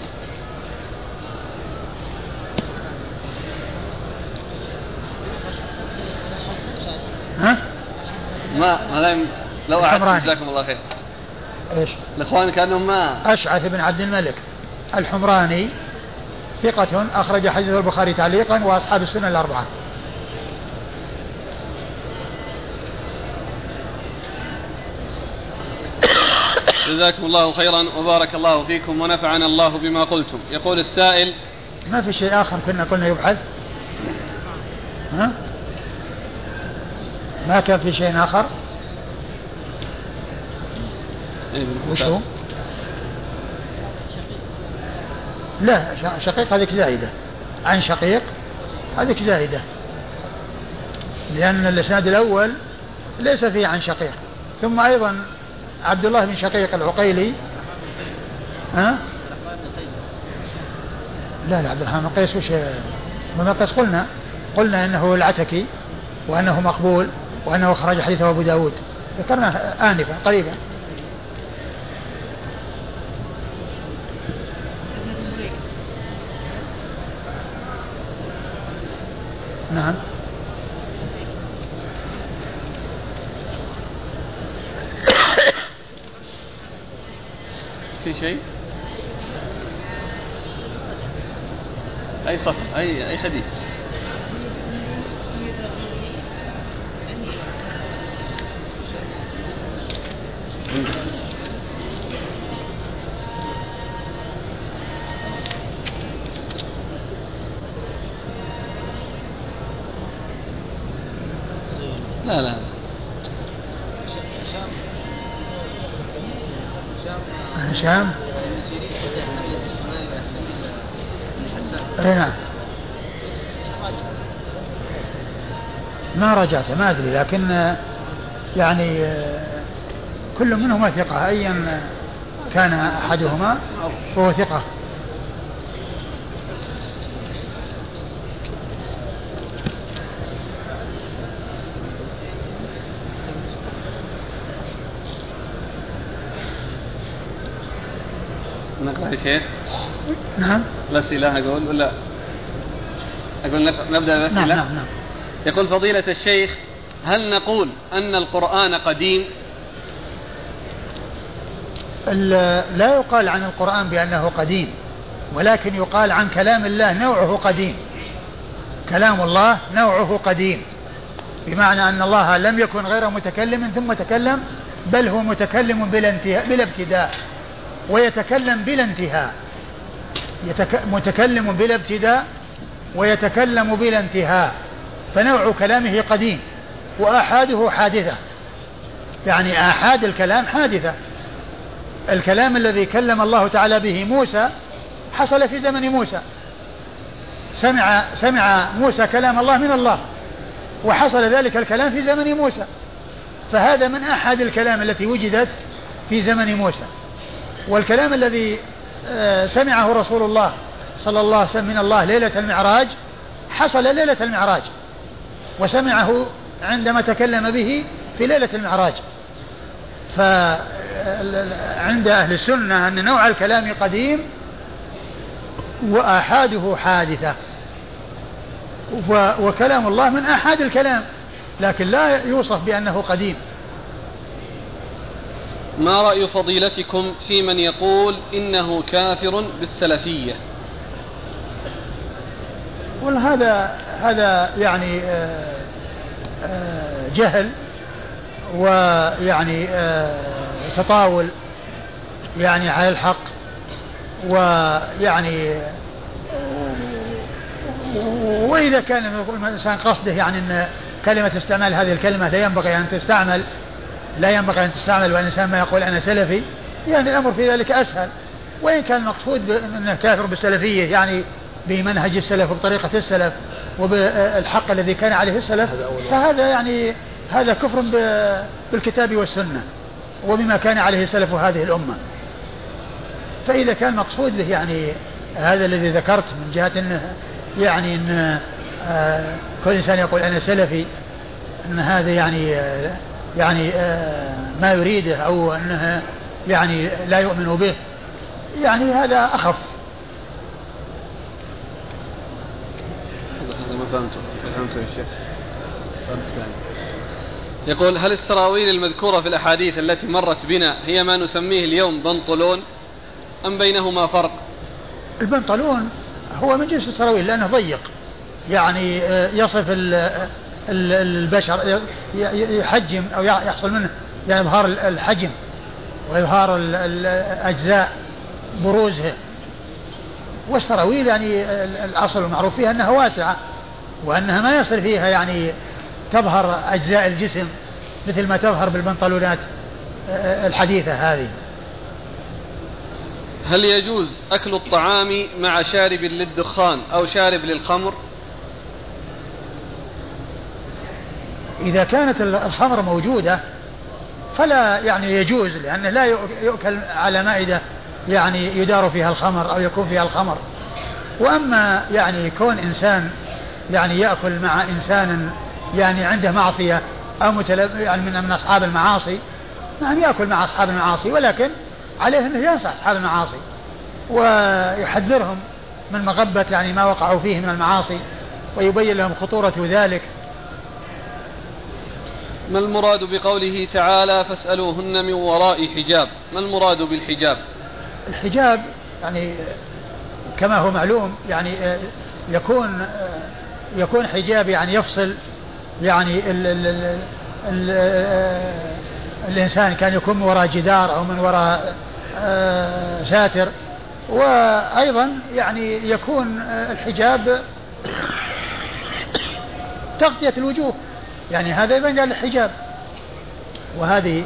ها؟ ما هذا لو أعدت جزاكم الله خير. إيش؟ الإخوان كأنهم ما. أشعث بن عبد الملك. الحمراني ثقة أخرج حديث البخاري تعليقا وأصحاب السنة الأربعة. جزاكم الله خيرا وبارك الله فيكم ونفعنا الله بما قلتم. يقول السائل ما في شيء آخر كنا قلنا يبحث؟ ها؟ ما كان في شيء آخر؟ إيه وش هو؟ لا شقيق هذيك زايدة. عن شقيق هذيك زايدة. لأن الإسناد الأول ليس فيه عن شقيق. ثم أيضا عبد الله بن شقيق العقيلي ها؟ لا لا عبد الرحمن بن قيس وش بن قيس قلنا قلنا إنه العتكي وأنه مقبول. وأنه خرج حديثه أبو داود. ذكرناه آنفا قريبا. نعم. في شيء؟ أي صف أي أي حديث. لا لا. هشام؟ اي نعم. ما رجعت ما أدري لكن يعني كل منهما ثقة. ايا كان أحدهما فهو ثقة. نقرأ يا شيخ. نعم. الأسئلة أقول ولا؟ أقول نبدأ بالأسئلة نعم نعم نعم. يقول فضيلة الشيخ هل نقول أن القرآن قديم؟ لا يقال عن القرآن بأنه قديم ولكن يقال عن كلام الله نوعه قديم. كلام الله نوعه قديم بمعنى أن الله لم يكن غير متكلم ثم تكلم بل هو متكلم بلا انتهاء بلا ابتداء ويتكلم بلا انتهاء. يتك... متكلم بلا ابتداء ويتكلم بلا انتهاء. فنوع كلامه قديم وآحاده حادثة. يعني آحاد الكلام حادثة. الكلام الذي كلم الله تعالى به موسى حصل في زمن موسى. سمع سمع موسى كلام الله من الله وحصل ذلك الكلام في زمن موسى. فهذا من أحد الكلام التي وجدت في زمن موسى. والكلام الذي آه، سمعه رسول الله صلى الله عليه وسلم من الله ليلة المعراج حصل ليلة المعراج وسمعه عندما تكلم به في ليلة المعراج. فعند أهل السنة أن نوع الكلام قديم وآحاده حادثة. وكلام الله من آحاد الكلام لكن لا يوصف بأنه قديم. ما رأي فضيلتكم في من يقول إنه كافر بالسلفية؟ هذا هذا يعني آه آه، جهل ويعني آه، تطاول يعني على الحق ويعني وإذا كان الإنسان قصده يعني أن كلمة استعمال هذه الكلمة لا ينبغي أن تستعمل لا ينبغي أن تستعمل والإنسان ما يقول أنا سلفي يعني الأمر في ذلك أسهل. وإن كان المقصود أنه كافر بالسلفية يعني بمنهج السلف وبطريقة السلف وبالحق الذي كان عليه السلف فهذا يعني هذا كفر بالكتاب والسنة. وبما كان عليه سلف هذه الأمة. فإذا كان مقصود به يعني هذا الذي ذكرت من جهة أنه يعني أن آه كل إنسان يقول أنا سلفي أن هذا يعني يعني آه ما يريده أو أنه يعني لا يؤمن به يعني هذا أخف. هذا ما فهمته فهمته يا شيخ. السؤال الثاني. يقول هل السراويل المذكورة في الأحاديث التي مرت بنا هي ما نسميه اليوم بنطلون؟ أم بينهما فرق؟ البنطلون هو من جنس السراويل لأنه ضيق. يعني آه، يصف البشر يحجم أو يحصل منه يعني إظهار الحجم وإظهار الأجزاء بروزها والسراويل يعني الأصل المعروف فيها أنها واسعة وأنها ما يصل فيها يعني تظهر أجزاء الجسم مثل ما تظهر بالبنطلونات آه، الحديثة هذه. هل يجوز أكل الطعام مع شارب للدخان أو شارب للخمر؟ إذا كانت الخمر موجودة فلا يعني يجوز لأنه لا يؤكل على مائدة يعني يدار فيها الخمر أو يكون فيها الخمر. وأما يعني كون إنسان يعني يأكل مع إنسان يعني عنده معصية أو متلب يعني من من أصحاب المعاصي. نعم يأكل مع أصحاب المعاصي ولكن عليه أنه ينصح أصحاب المعاصي ويحذرهم من مغبة يعني ما وقعوا فيه من المعاصي ويبين لهم خطورة ذلك. ما المراد بقوله تعالى فاسألوهن من وراء حجاب؟ ما المراد بالحجاب؟ الحجاب يعني كما هو معلوم يعني يكون يكون حجاب يعني يفصل يعني ال ال ال ال الإنسان كان يكون من وراء جدار أو من وراء آه، ساتر وأيضا يعني يكون الحجاب تغطية الوجوه. يعني هذا يبين قال الحجاب. وهذه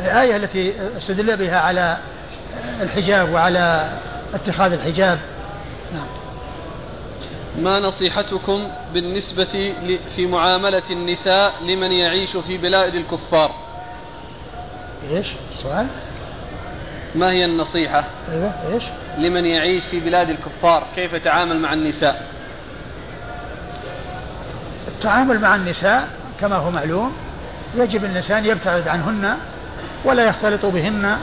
الآية التي استدل بها على الحجاب وعلى اتخاذ الحجاب. ما نصيحتكم بالنسبة في معاملة النساء لمن يعيش في بلاد الكفار؟ إيش؟ السؤال ما هي النصيحة أيوه إيش؟ لمن يعيش في بلاد الكفار؟ كيف يتعامل مع النساء؟ التعامل مع النساء كما هو معلوم يجب الإنسان يبتعد عنهن ولا يختلط بهن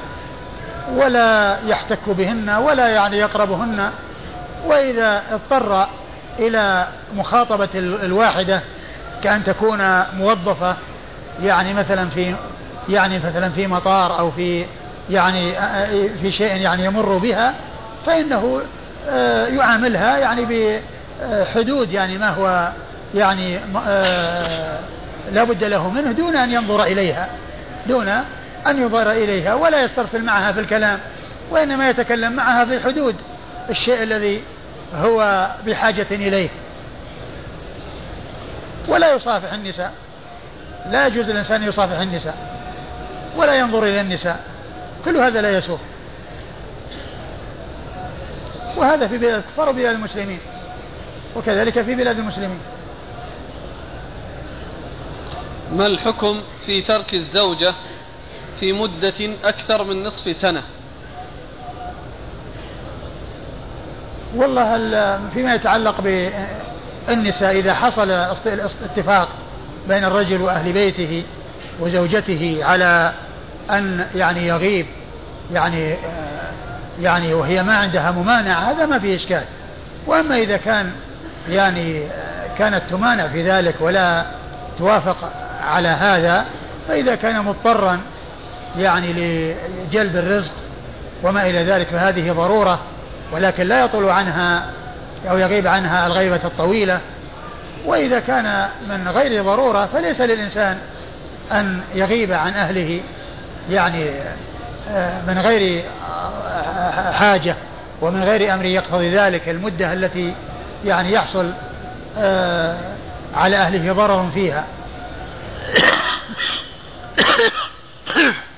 ولا يحتك بهن ولا يعني يقربهن وإذا اضطر إلى مخاطبة الواحدة كأن تكون موظفة يعني مثلا في يعني مثلا في مطار أو في يعني في شيء يعني يمر بها فإنه آه، يعاملها يعني بحدود يعني ما هو يعني آه، لا بد له منه دون أن ينظر إليها دون أن ينظر إليها ولا يسترسل معها في الكلام وإنما يتكلم معها في حدود الشيء الذي هو بحاجة إليه. ولا يصافح النساء. لا يجوز الإنسان يصافح النساء. ولا ينظر إلى النساء. كل هذا لا يسوء. وهذا في بلاد الكفار وبلاد المسلمين. وكذلك في بلاد المسلمين. ما الحكم في ترك الزوجة في مدة أكثر من نصف سنة؟ والله فيما يتعلق بالنساء إذا حصل اتفاق بين الرجل وأهل بيته وزوجته على أن يعني يغيب يعني يعني وهي ما عندها ممانع هذا ما فيه إشكال. وأما إذا كان يعني كانت تمانع في ذلك ولا توافق على هذا فإذا كان مضطرا يعني لجلب الرزق وما إلى ذلك فهذه ضرورة. ولكن لا يطول عنها أو يغيب عنها الغيبة الطويلة. وإذا كان من غير ضرورة فليس للإنسان أن يغيب عن أهله يعني آه، من غير آه، حاجة ومن غير أمر يقتضي ذلك. المدة التي يعني يحصل آه، على أهله ضرر فيها.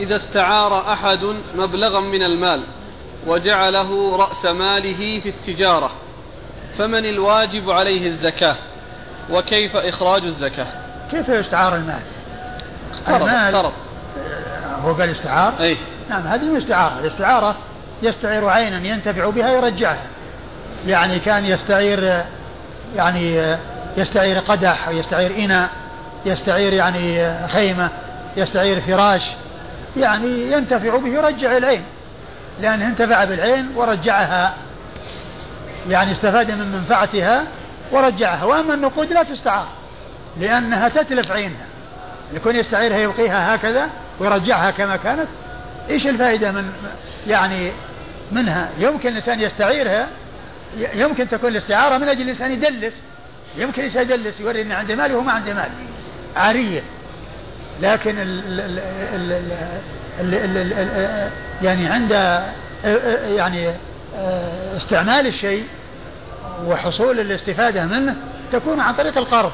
إذا استعار أحد مبلغا من المال وجعله رأس ماله في التجارة فمن الواجب عليه الزكاة؟ وكيف إخراج الزكاة؟ كيف يستعار المال؟ اقترض المال اقترض هو قال استعار؟ أي. نعم هذه من استعارة. الاستعارة يستعير عينا ينتفع بها يرجعها. يعني كان يستعير يعني يستعير قدح أو يستعير إناء يستعير يعني خيمة يستعير فراش. يعني ينتفع به يرجع العين. لأنه انتفع بالعين ورجعها. يعني استفاد من منفعتها ورجعها. وأما النقود لا تستعار لأنها تتلف عينها. يكون يستعيرها يبقيها هكذا ويرجعها كما كانت. إيش الفائدة من يعني منها؟ يمكن الإنسان يستعيرها. يمكن تكون الاستعارة من أجل الإنسان يدلس. يمكن يدلس يوري أنه عنده مال وهو ما عنده مال. عارية. لكن ال ال ال ال ال ال ال يعني عند يعني استعمال الشيء وحصول الاستفادة منه تكون عن طريق القرض.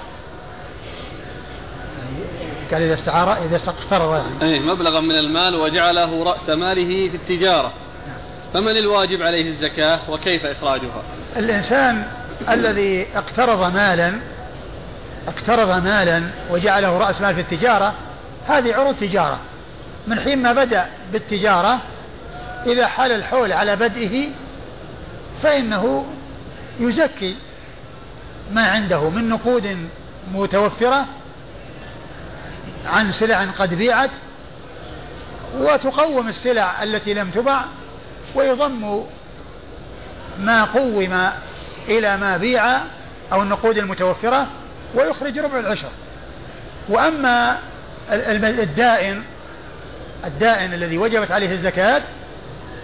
يعني قال إذا استعار إذا اقترض يعني. أي مبلغا من المال وجعله رأس ماله في التجارة. فمن الواجب عليه الزكاة وكيف إخراجها؟ الإنسان الذي اقترض مالا اقترض مالا وجعله رأس مال في التجارة هذه عروض تجارة. من حين ما بدأ بالتجارة إذا حال الحول على بدئه فإنه يزكي ما عنده من نقود متوفرة عن سلع قد بيعت وتقوم السلع التي لم تبع ويضم ما قوم إلى ما بيع أو النقود المتوفرة ويخرج ربع العشر. وأما الدائن الدائن الذي وجبت عليه الزكاة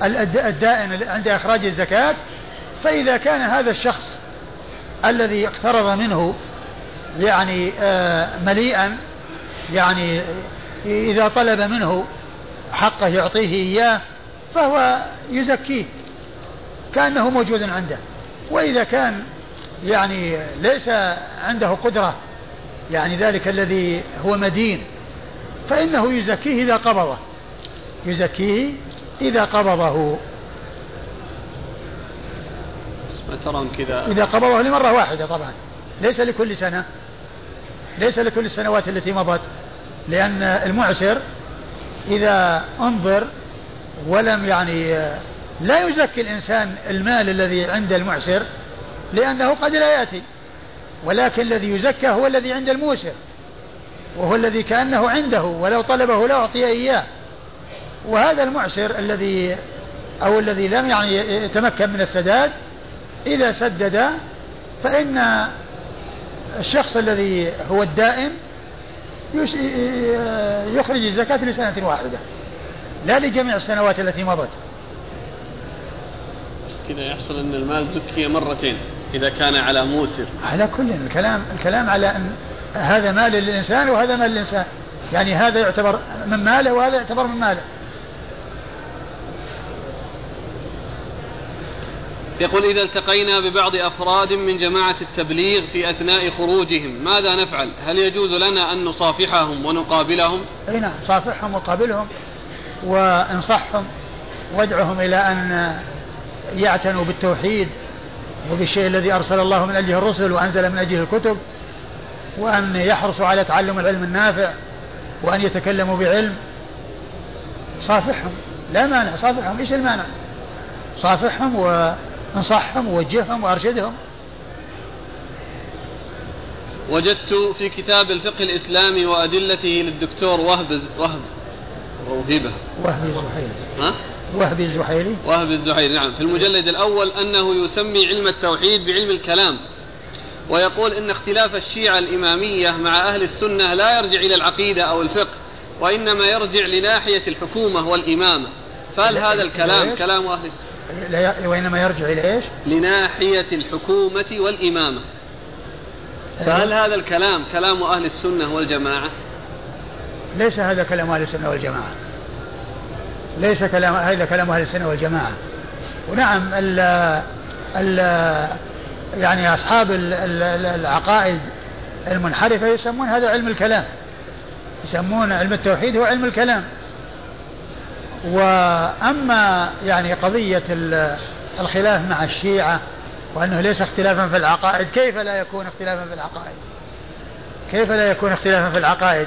الدائن عند إخراج الزكاة فإذا كان هذا الشخص الذي اقترض منه يعني آه، مليئا يعني إذا طلب منه حقه يعطيه إياه فهو يزكيه كأنه موجود عنده. وإذا كان يعني ليس عنده قدرة يعني ذلك الذي هو مدين فإنه يزكيه إذا قبضه. يزكيه إذا قبضه. ما ترون كذا. إذا قبضه لمرة واحدة طبعا. ليس لكل سنة. ليس لكل السنوات التي مضت. لأن المعسر إذا انظر ولم يعني لا يزكي الإنسان المال الذي عند المعسر لأنه قد لا يأتي. ولكن الذي يزكى هو الذي عند الموسر. وهو الذي كأنه عنده ولو طلبه لا أعطي إياه. وهذا المعسر الذي أو الذي لم يعني يتمكن من السداد إذا سدد فإن الشخص الذي هو الدائم يخرج الزكاة لسنة واحدة لا لجميع السنوات التي مضت. كذا يحصل أن المال زكي مرتين إذا كان على موسر. على كل الكلام الكلام على أن هذا مال للإنسان وهذا مال للإنسان. يعني هذا يعتبر من ماله وهذا يعتبر من ماله. يقول إذا التقينا ببعض أفراد من جماعة التبليغ في أثناء خروجهم ماذا نفعل؟ هل يجوز لنا أن نصافحهم ونقابلهم؟ أي نعم صافحهم وقابلهم وانصحهم وادعهم إلى أن يعتنوا بالتوحيد وبالشيء الذي أرسل الله من أجله الرسل وأنزل من أجله الكتب. وأن يحرصوا على تعلم العلم النافع وأن يتكلموا بعلم صافحهم لا مانع صافحهم إيش المانع؟ صافحهم وانصحهم ووجههم وأرشدهم. وجدت في كتاب الفقه الإسلامي وأدلته للدكتور وهب وهب وهبة وهب الزحيري ها؟ وهب الزحيري وهب الزحيري نعم. في المجلد الأول أنه يسمي علم التوحيد بعلم الكلام. ويقول إن اختلاف الشيعة الإمامية مع أهل السنة لا يرجع إلى العقيدة أو الفقه وإنما يرجع لناحية الحكومة والإمامة. فهل هذا الكلام كلام أهل السنة وإنما يرجع إلى إيش؟ لناحية الحكومة والإمامة. فهل هذا الكلام كلام أهل السنة والجماعة؟ ليس هذا كلام أهل السنة والجماعة. ليس كلام هذا كلام أهل السنة والجماعة. ونعم ال ال يعني أصحاب ال- ال- ال- العقائد المنحرفة يسمون هذا علم الكلام. يسمون علم التوحيد هو علم الكلام. وأما يعني قضية ال- الخلاف مع الشيعة وأنه ليس اختلافا في العقائد كيف لا يكون اختلافا في العقائد؟ كيف لا يكون اختلافا في العقائد؟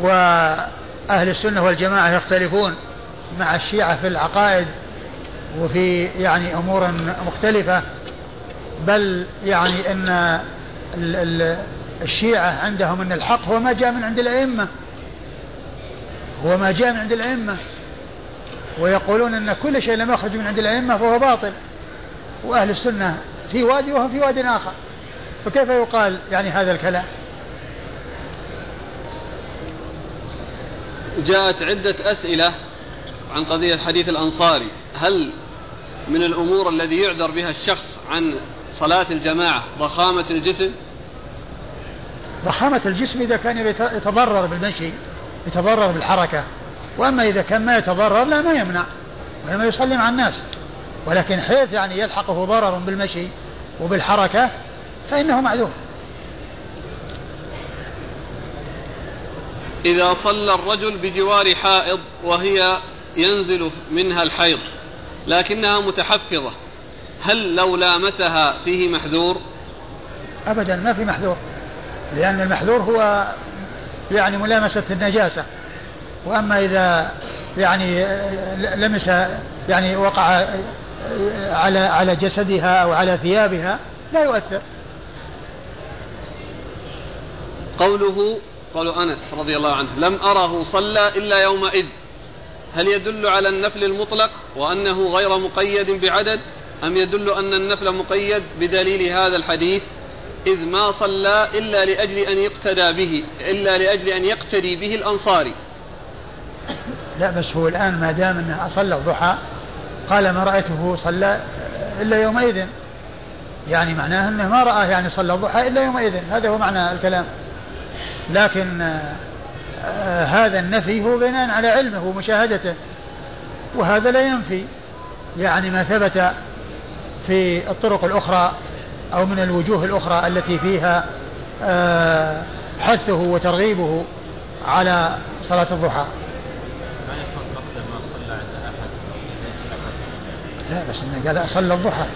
وأهل السنة والجماعة يختلفون مع الشيعة في العقائد وفي يعني أمور مختلفة. بل يعني أن ال- ال- الشيعة عندهم أن الحق هو ما جاء من عند الأئمة. هو ما جاء من عند الأئمة. ويقولون أن كل شيء لم يخرج من عند الأئمة فهو باطل. وأهل السنة في وادي وهم في واد آخر. فكيف يقال يعني هذا الكلام؟ جاءت عدة أسئلة عن قضية حديث الأنصاري. هل من الأمور الذي يعذر بها الشخص عن صلاة الجماعة ضخامة الجسم؟ ضخامة الجسم إذا كان يت- يتضرر بالمشي يتضرر بالحركة. وأما إذا كان ما يتضرر لا ما يمنع. وإنما يصلي مع الناس. ولكن حيث يعني يلحقه ضرر بالمشي وبالحركة فإنه معذور. إذا صلى الرجل بجوار حائض وهي ينزل منها الحيض لكنها متحفظة هل لو لامسها فيه محذور؟ أبدا ما في محذور لأن المحذور هو يعني ملامسة النجاسة. وأما إذا يعني لمس يعني وقع على على جسدها أو على ثيابها لا يؤثر. قوله قول أنس رضي الله عنه لم أره صلى إلا يومئذ. هل يدل على النفل المطلق وأنه غير مقيد بعدد؟ أم يدل أن النفل مقيد بدليل هذا الحديث؟ إذ ما صلى إلا لأجل أن يقتدى به إلا لأجل أن يقتدي به الأنصاري. لا بس هو الآن ما دام أنه صلى الضحى قال ما رأيته صلى إلا يومئذ. يعني معناه أنه ما رأى يعني صلى الضحى إلا يومئذ. هذا هو معنى الكلام. لكن آه، هذا النفي هو بناء على علمه ومشاهدته وهذا لا ينفي. يعني ما ثبت في الطرق الأخرى أو من الوجوه الأخرى التي فيها آه، حثه وترغيبه على صلاة الضحى. ما يكون قصده ما صلى عند أحد لا بس إنه قال اصلي الضحى.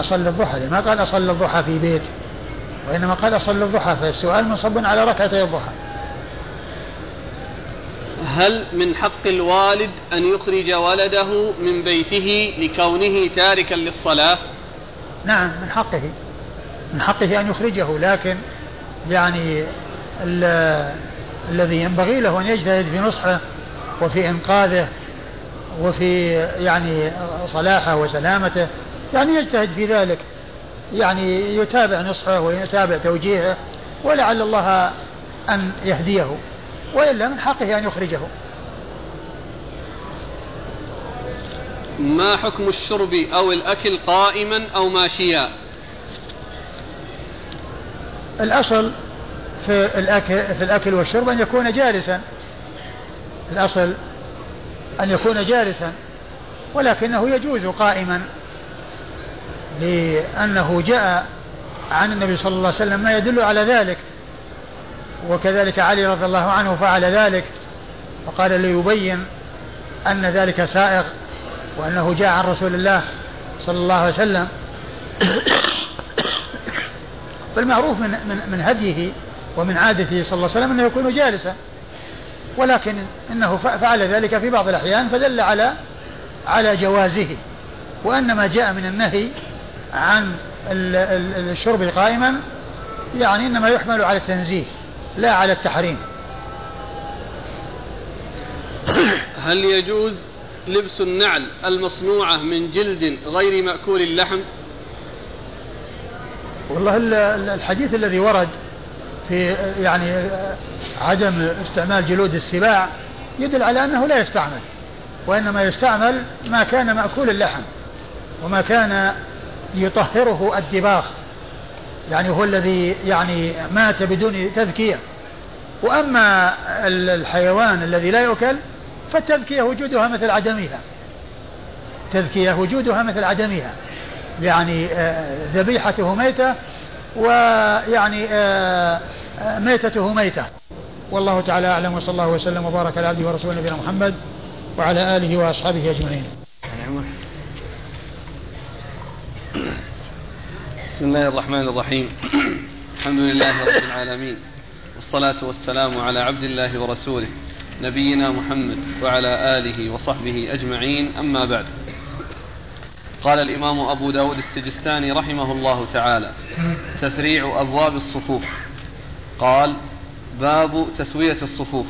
اصلي الضحى ما قال اصلي الضحى في بيت وإنما قال اصلي الضحى فالسؤال منصب على ركعتي الضحى. هل من حق الوالد أن يخرج ولده من بيته لكونه تاركا للصلاة؟ نعم من حقه. من حقه أن يخرجه لكن يعني ال- الذي ينبغي له أن يجتهد في نصحه وفي إنقاذه وفي يعني صلاحه وسلامته يعني يجتهد في ذلك. يعني يتابع نصحه ويتابع توجيهه ولعل الله أن يهديه. وإلا من حقه أن يخرجه. ما حكم الشرب أو الأكل قائما أو ماشيا؟ الأصل في الأكل, في الأكل والشرب أن يكون جالسا. الأصل أن يكون جالسا ولكنه يجوز قائما لأنه جاء عن النبي صلى الله عليه وسلم ما يدل على ذلك. وكذلك علي رضي الله عنه فعل ذلك وقال ليبين أن ذلك سائغ وأنه جاء عن رسول الله صلى الله عليه وسلم. فالمعروف من من من هديه ومن عادته صلى الله عليه وسلم أنه يكون جالسا ولكن إنه ف- فعل ذلك في بعض الأحيان فدل على على جوازه. وان ما جاء من النهي عن ال- ال- الشرب قائما يعني إنما يحمل على التنزيه. لا على التحريم. هل يجوز لبس النعل المصنوعة من جلد غير مأكول اللحم؟ والله ال- ال- الحديث الذي ورد في يعني عدم استعمال جلود السباع يدل على أنه لا يستعمل وإنما يستعمل ما كان مأكول اللحم وما كان يطهره الدباغ. يعني هو الذي يعني مات بدون تذكية. وأما الحيوان الذي لا يؤكل فالتذكية وجودها مثل عدمها. تذكية وجودها مثل عدمها. يعني آه، ذبيحته ميتة ويعني آه، آه، ميتته ميتة. والله تعالى أعلم وصلى الله وسلم وبارك على عبده ورسوله نبينا محمد وعلى آله وأصحابه أجمعين. بسم الله الرحمن الرحيم. الحمد لله رب العالمين. والصلاة والسلام على عبد الله ورسوله نبينا محمد وعلى آله وصحبه أجمعين. أما بعد. قال الإمام أبو داود السجستاني رحمه الله تعالى تفريع أبواب الصفوف. قال باب تسوية الصفوف.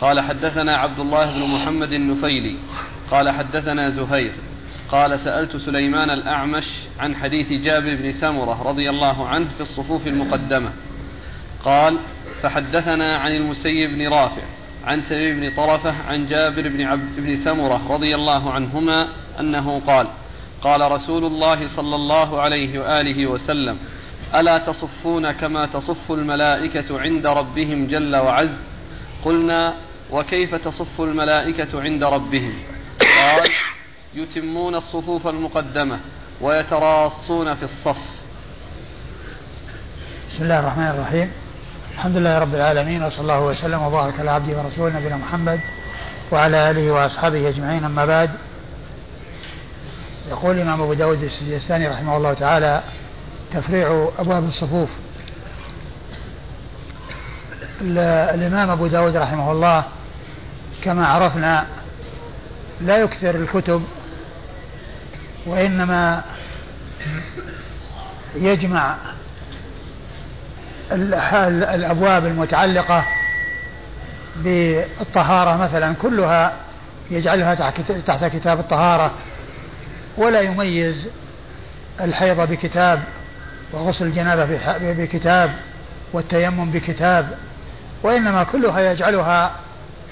قال حدثنا عبد الله بن محمد النفيلي. قال حدثنا زهير. قال سألت سليمان الأعمش عن حديث جابر بن سمرة رضي الله عنه في الصفوف المقدمة. قال فحدثنا عن المسيب بن رافع عن تميم بن طرفة عن جابر بن عبد بن سمرة رضي الله عنهما أنه قال قال رسول الله صلى الله عليه وآله وسلم ألا تصفون كما تصف الملائكة عند ربهم جل وعز؟ قلنا وكيف تصف الملائكة عند ربهم؟ قال يتمون الصفوف المقدمة ويتراصون في الصف. بسم الله الرحمن الرحيم. الحمد لله رب العالمين وصلى الله وسلم وبارك على عبده ورسوله نبينا محمد وعلى آله وأصحابه أجمعين. أما بعد يقول الإمام أبو داود السجستاني رحمه الله تعالى تفريع أبواب الصفوف. الإمام أبو داود رحمه الله كما عرفنا لا يكثر الكتب وإنما يجمع الأبواب المتعلقة بالطهارة مثلا كلها يجعلها تحت كتاب الطهارة ولا يميز الحيض بكتاب وغسل الجنابة بكتاب والتيمم بكتاب وإنما كلها يجعلها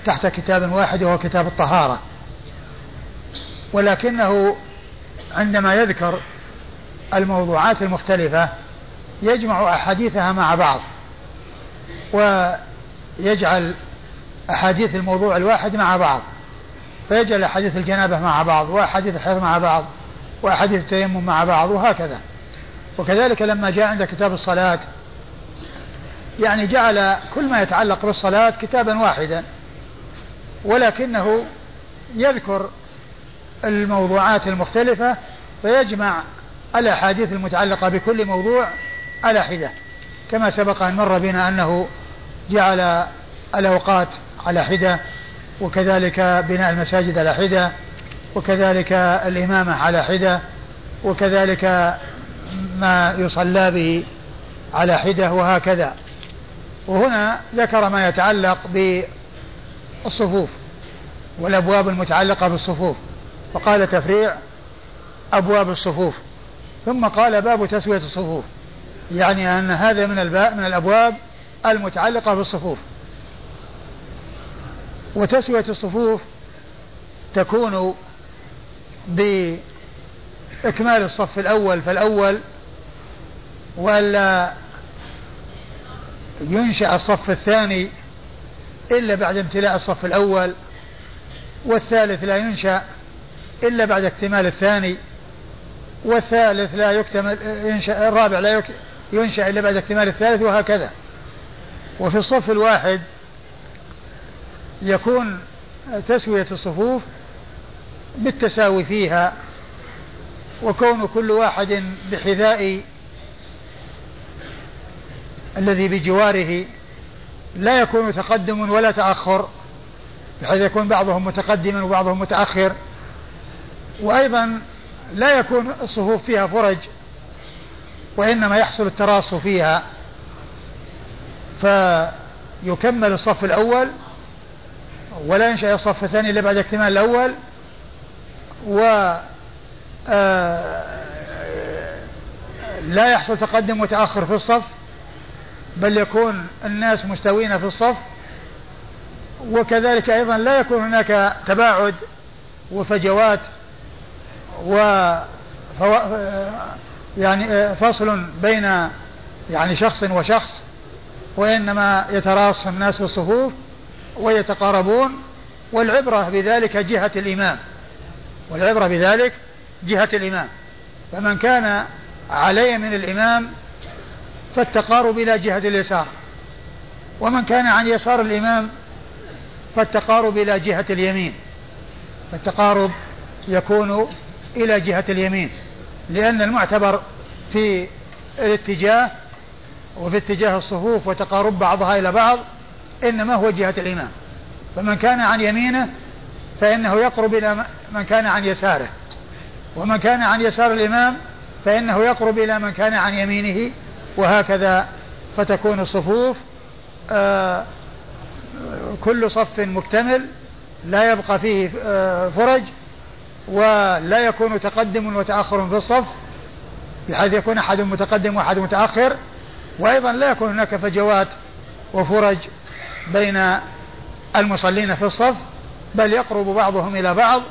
تحت كتاب واحد وهو كتاب الطهارة. ولكنه عندما يذكر الموضوعات المختلفة يجمع أحاديثها مع بعض ويجعل أحاديث الموضوع الواحد مع بعض فيجعل أحاديث الجنابة مع بعض وأحاديث الحيض مع بعض وأحاديث التيمم مع بعض وهكذا. وكذلك لما جاء عند كتاب الصلاة يعني جعل كل ما يتعلق بالصلاة كتابا واحدا ولكنه يذكر الموضوعات المختلفة فيجمع الأحاديث المتعلقة بكل موضوع على حدة. كما سبق أن مر بنا أنه جعل الأوقات على حدة وكذلك بناء المساجد على حدة وكذلك الإمامة على حدة وكذلك ما يصلى به على حدة وهكذا. وهنا ذكر ما يتعلق بالصفوف والأبواب المتعلقة بالصفوف. فقال تفريع أبواب الصفوف. ثم قال باب تسوية الصفوف. يعني أن هذا من الباء من الأبواب المتعلقة بالصفوف. وتسوية الصفوف تكون بإكمال الصف الأول فالأول وألا ينشأ الصف الثاني إلا بعد امتلاء الصف الأول والثالث لا ينشأ. إلا بعد اكتمال الثاني والثالث لا يكتمل ينشأ الرابع لا ينشأ إلا بعد اكتمال الثالث وهكذا. وفي الصف الواحد يكون تسوية الصفوف بالتساوي فيها وكون كل واحد بحذاء الذي بجواره لا يكون تقدم ولا تأخر بحيث يكون بعضهم متقدما وبعضهم متأخر. وأيضا لا يكون الصفوف فيها فرج وإنما يحصل التراص فيها. فيكمل الصف الأول ولا ينشأ الصف الثاني إلا بعد اكتمال الأول. و آه، لا يحصل تقدم وتأخر في الصف بل يكون الناس مستوين في الصف. وكذلك أيضا لا يكون هناك تباعد وفجوات و. يعني فصل بين يعني شخص وشخص وإنما يتراص الناس في الصفوف ويتقاربون والعبرة بذلك جهة الإمام. والعبرة بذلك جهة الإمام. فمن كان على من الإمام فالتقارب إلى جهة اليسار. ومن كان عن يسار الإمام فالتقارب إلى جهة اليمين. فالتقارب يكون إلى جهة اليمين لأن المعتبر في الاتجاه وفي اتجاه الصفوف وتقارب بعضها إلى بعض إنما هو جهة الإمام. فمن كان عن يمينه فإنه يقرب إلى من كان عن يساره. ومن كان عن يسار الإمام فإنه يقرب إلى من كان عن يمينه وهكذا فتكون الصفوف آه كل صف مكتمل لا يبقى فيه آه فرج ولا يكون تقدم وتأخر في الصف بحيث يكون أحد متقدم وأحد متأخر وأيضا لا يكون هناك فجوات وفرج بين المصلين في الصف بل يقرب بعضهم إلى بعض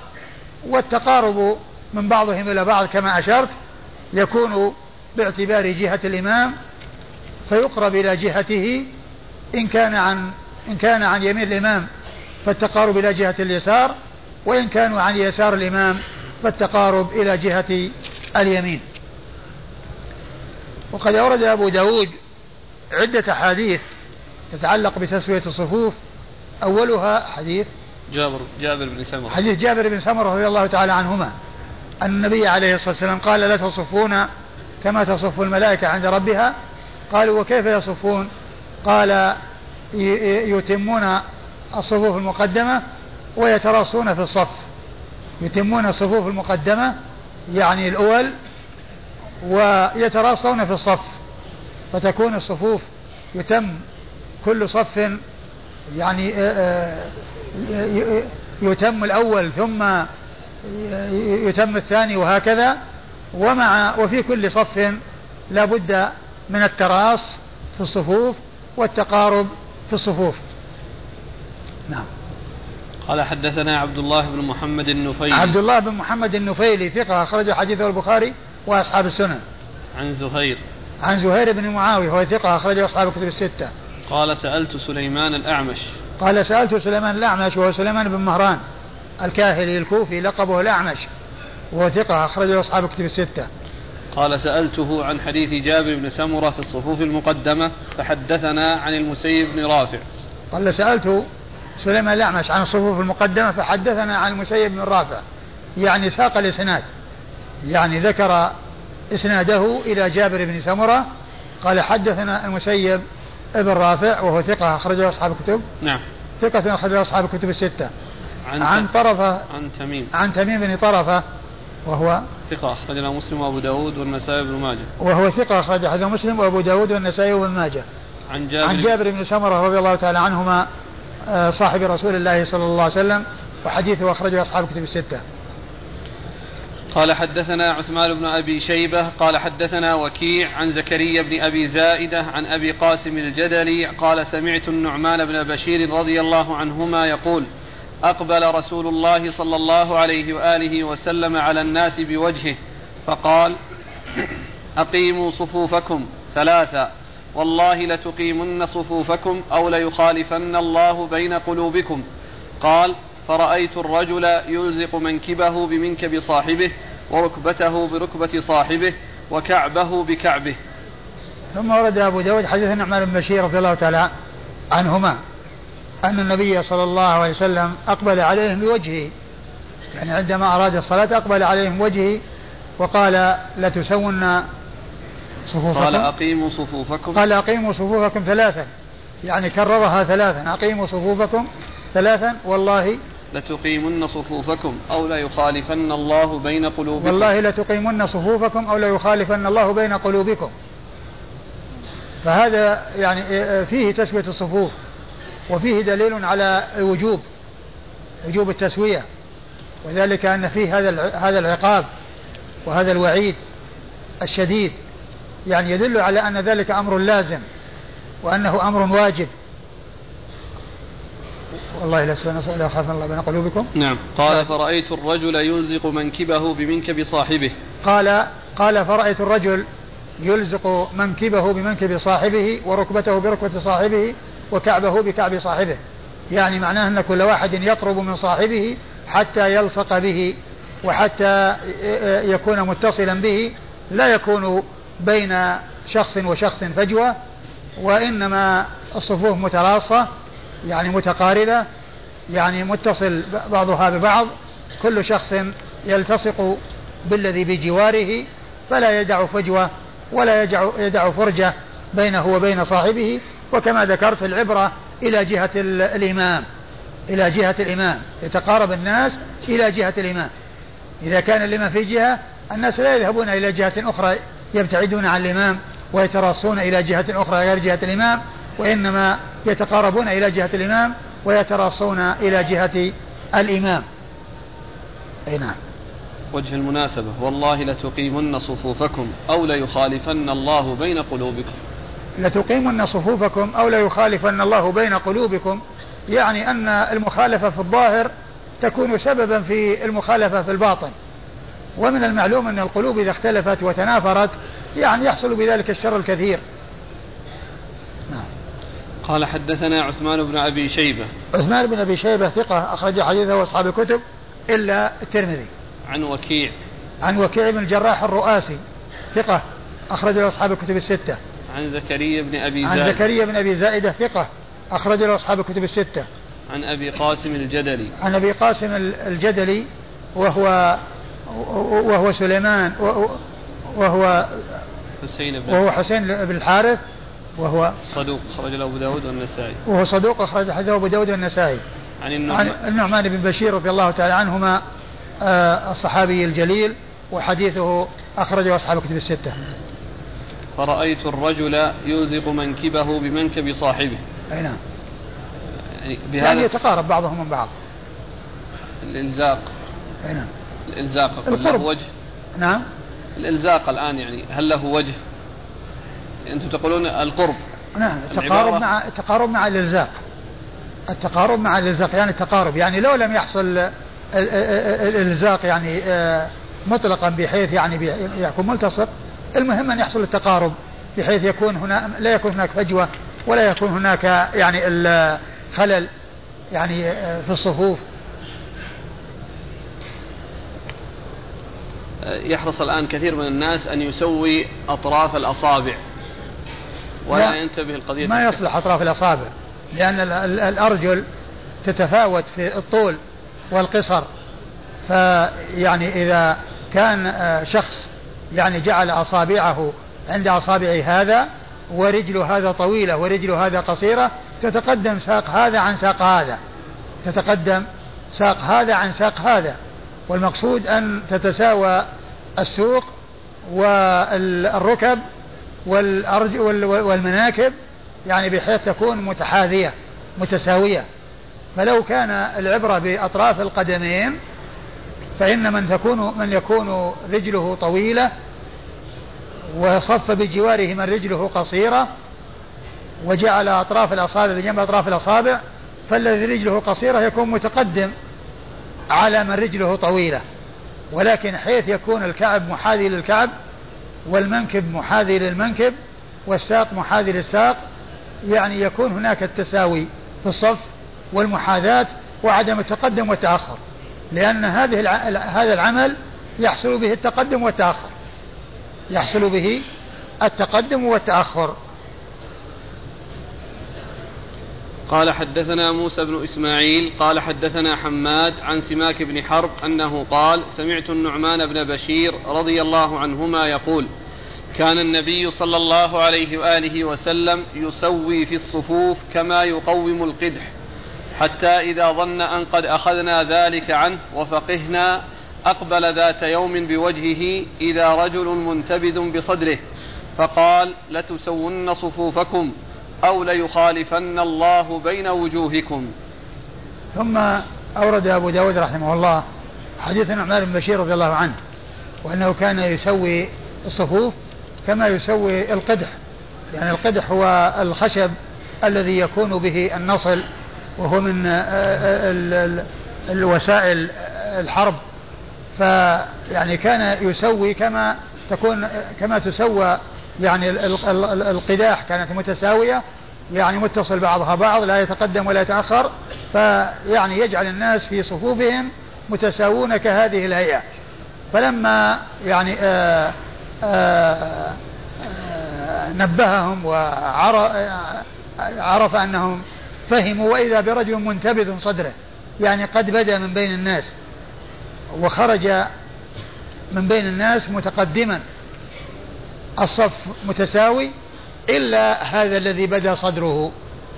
والتقارب من بعضهم إلى بعض كما أشرت يكون باعتبار جهة الإمام فيقرب إلى جهته إن كان عن إن كان عن يمين الإمام فالتقارب إلى جهة اليسار وإن كانوا عن يسار الإمام فالتقارب إلى جهة اليمين. وقد أورد أبو داود عدة أحاديث تتعلق بتسوية الصفوف. أولها حديث جابر جابر بن سمرة. حديث جابر بن سمرة رضي الله تعالى عنهما. أن النبي عليه الصلاة والسلام قال لا تصفون كما تصف الملائكة عند ربها. قالوا وكيف يصفون؟ قال يتمون الصفوف المقدمة ويتراصون في الصف. يتمون الصفوف المقدمة يعني الأول ويتراصون في الصف. فتكون الصفوف يتم كل صف يعني آه، آه، يتم الأول ثم يتم الثاني وهكذا. ومع وفي كل صف لا بد من التراص في الصفوف والتقارب في الصفوف. نعم. قال حدثنا عبد الله بن محمد النفيلي. عبد الله بن محمد النفيلي ثقة أخرج حديثه البخاري وأصحاب السنن. عن زهير. عن زهير بن معاوية وهو ثقة أخرجه أصحاب الكتب الستة. قال سألت سليمان الأعمش. قال سألت سليمان الأعمش وهو سليمان بن مهران الكاهلي الكوفي لقبه الأعمش وهو ثقة أخرجه أصحاب الكتب الستة. قال سألته عن حديث جابر بن سمرة في الصفوف المقدمة فحدثنا عن المسيب بن رافع. قال سألت سليمان الأعمش عن الصفوف المقدمة فحدثنا عن المسيب بن رافع يعني ساق الإسناد يعني ذكر إسناده إلى جابر بن سمرة قال حدثنا المسيب ابن رافع وهو ثقة أخرجه أصحاب الكتب نعم. ثقة أخرجه أصحاب الكتب الستة. عن, عن طرفة عن تميم. عن تميم بن طرفة وهو ثقة أخرج له مسلم وأبو داود والنسائي بن ماجه. وهو ثقة أخرج حديث مسلم وأبو داود والنسائي وابن ماجه. عن جابر عن جابر بن سمرة رضي الله تعالى عنهما صاحب رسول الله صلى الله عليه وسلم وحديثه أخرجه أصحاب الكتب الستة. قال حدثنا عثمان بن أبي شيبة قال حدثنا وكيع عن زكريا بن أبي زائدة عن أبي قاسم الجدلي قال سمعت النعمان بن بشير رضي الله عنهما يقول أقبل رسول الله صلى الله عليه وآله وسلم على الناس بوجهه فقال أقيموا صفوفكم ثلاثا والله لتقيمن صفوفكم أو ليخالفن الله بين قلوبكم. قال فرأيت الرجل يلزق منكبه بمنكب صاحبه وركبته بركبة صاحبه وكعبه بكعبه. ثم ورد أبو داود حديث النعمان بن بشير رضي الله تعالى عنهما أن النبي صلى الله عليه وسلم أقبل عليهم بوجهه. يعني عندما أراد الصلاة أقبل عليهم وجهه وقال لتسون صفوفكم. قال أقيموا صفوفكم. قال أقيموا صفوفكم ثلاثا. يعني كررها ثلاثا. أقيموا صفوفكم ثلاثا. والله لتقيمن صفوفكم أو لا يخالفن الله بين قلوبكم. والله لتقيمن صفوفكم أو لا يخالفن الله بين قلوبكم. فهذا يعني فيه تسوية الصفوف وفيه دليل على الوجوب وجوب التسوية. وذلك أن فيه هذا هذا العقاب وهذا الوعيد الشديد. يعني يدل على أن ذلك أمر لازم وأنه أمر واجب. والله لا سوى ولا خاف الله بين قلوبكم. نعم. قال نعم. فرأيت الرجل يلزق منكبه بمنكب صاحبه. قال قال فرأيت الرجل يلزق منكبه بمنكب صاحبه وركبته بركبة صاحبه وكعبه بكعب صاحبه. يعني معناه أن كل واحد يقرب من صاحبه حتى يلصق به وحتى يكون متصلا به لا يكون بين شخص وشخص فجوة وإنما الصفوف متراصة يعني متقاربة يعني متصل بعضها ببعض كل شخص يلتصق بالذي بجواره فلا يدع فجوة ولا يدع, يدع فرجة بينه وبين صاحبه وكما ذكرت العبرة إلى جهة الإمام إلى جهة الإمام يتقارب الناس إلى جهة الإمام. إذا كان الإمام في جهة الناس لا يذهبون إلى جهة أخرى يبتعدون عن الإمام ويتراصون إلى جهة أخرى غير جهة الإمام وإنما يتقاربون إلى جهة الإمام ويتراصون إلى جهة الإمام. أي نعم. وجه المناسبة. والله لتقيمن صفوفكم أو ليخالفن الله بين قلوبكم. لتقيمن صفوفكم أو ليخالفن الله بين قلوبكم يعني أن المخالفة في الظاهر تكون سببا في المخالفة في الباطن. ومن المعلوم أن القلوب إذا اختلفت وتنافرت يعني يحصل بذلك الشر الكثير. نعم. قال حدثنا عثمان بن أبي شيبة. عثمان بن أبي شيبة ثقة أخرج حديثه أصحاب الكتب إلا الترمذي. عن وكيع. عن وكيع بن الجراح الرؤاسي ثقة أخرج له أصحاب الكتب الستة. عن زكريا بن أبي عن زائدة. زكريا بن أبي زائدة ثقة أخرج له أصحاب الكتب الستة. عن أبي قاسم الجدلي. عن أبي قاسم الجدلي وهو وهو سليمان وهو حسين بن وهو حسين بن الحارث وهو صدوق خرج له أبو داود والنسائي. وهو صدوق أخرج حديثه أبو داود والنسائي. عن عن النعمان النعمان بن بشير رضي الله تعالى عنهما آه، الصحابي الجليل وحديثه أخرجه أصحاب الكتب الستة. فرأيت الرجل يلزق منكبه بمنكب صاحبه. أي نعم. يعني يعني بهذا يتقارب بعضهم من بعض. الإلزاق. أي نعم. الإلزاق هل له. وجه؟ نعم. الإلزاق الآن يعني هل له وجه؟ أنتم تقولون القرب. نعم التقارب العبارة- مع التقارب مع الإلزاق. التقارب مع الإلزاق يعني التقارب يعني لو لم يحصل ال- ال- ال- الإلزاق يعني آه، مطلقا بحيث يعني يكون ملتصق المهم أن يحصل التقارب بحيث يكون هنا لا يكون هناك فجوة ولا يكون هناك يعني الخلل يعني آه، في الصفوف. يحرص الآن كثير من الناس أن يسوي أطراف الأصابع. ولا لا. ينتبه القضية. ما يصلح أطراف الأصابع لأن ال- ال- الأرجل تتفاوت في الطول والقصر. فيعني إذا كان آه، شخص يعني جعل أصابعه عند أصابع هذا ورجل هذا طويلة ورجل هذا قصيرة تتقدم ساق هذا عن ساق هذا. تتقدم ساق هذا عن ساق هذا. والمقصود أن تتساوى السوق والركب والأرج وال- والمناكب يعني بحيث تكون متحاذية متساوية. فلو كان العبرة بأطراف القدمين فإن من تكون من يكون رجله طويلة وصف بجواره من رجله قصيرة وجعل أطراف الأصابع بجنب أطراف الأصابع فالذي رجله قصيرة يكون متقدم. على من رجله طويلة. ولكن حيث يكون الكعب محاذي للكعب والمنكب محاذي للمنكب والساق محاذي للساق يعني يكون هناك التساوي في الصف والمحاذاة وعدم التقدم والتأخر. لأن هذه. هذا العمل يحصل به التقدم والتأخر. يحصل به التقدم والتأخر. قال حدثنا موسى بن إسماعيل قال حدثنا حماد عن سماك بن حرب أنه قال سمعت النعمان بن بشير رضي الله عنهما يقول كان النبي صلى الله عليه وآله وسلم يسوي في الصفوف كما يقوم القدح حتى إذا ظن أن قد أخذنا ذلك عنه وفقهنا أقبل ذات يوم بوجهه إذا رجل منتبذ بصدره فقال لتسون صفوفكم أو ليخالفن الله بين وجوهكم. ثم أورد أبو داود رحمه الله حديث النعمان بن بشير رضي الله عنه وأنه كان يسوي الصفوف كما يسوي القدح. يعني القدح هو الخشب الذي يكون به النصل وهو من الوسائل الحرب. فيعني كان يسوي كما تكون كما تسوى يعني القداح كانت متساوية يعني متصل بعضها بعض لا يتقدم ولا يتأخر فيعني يجعل الناس في صفوفهم متساوون كهذه الهيئة. فلما يعني آآ آآ آآ نبههم وعرف أنهم فهموا وإذا برجل منتبذ صدره يعني قد بدأ من بين الناس وخرج من بين الناس متقدما الصف متساوي إلا هذا الذي بدا صدره.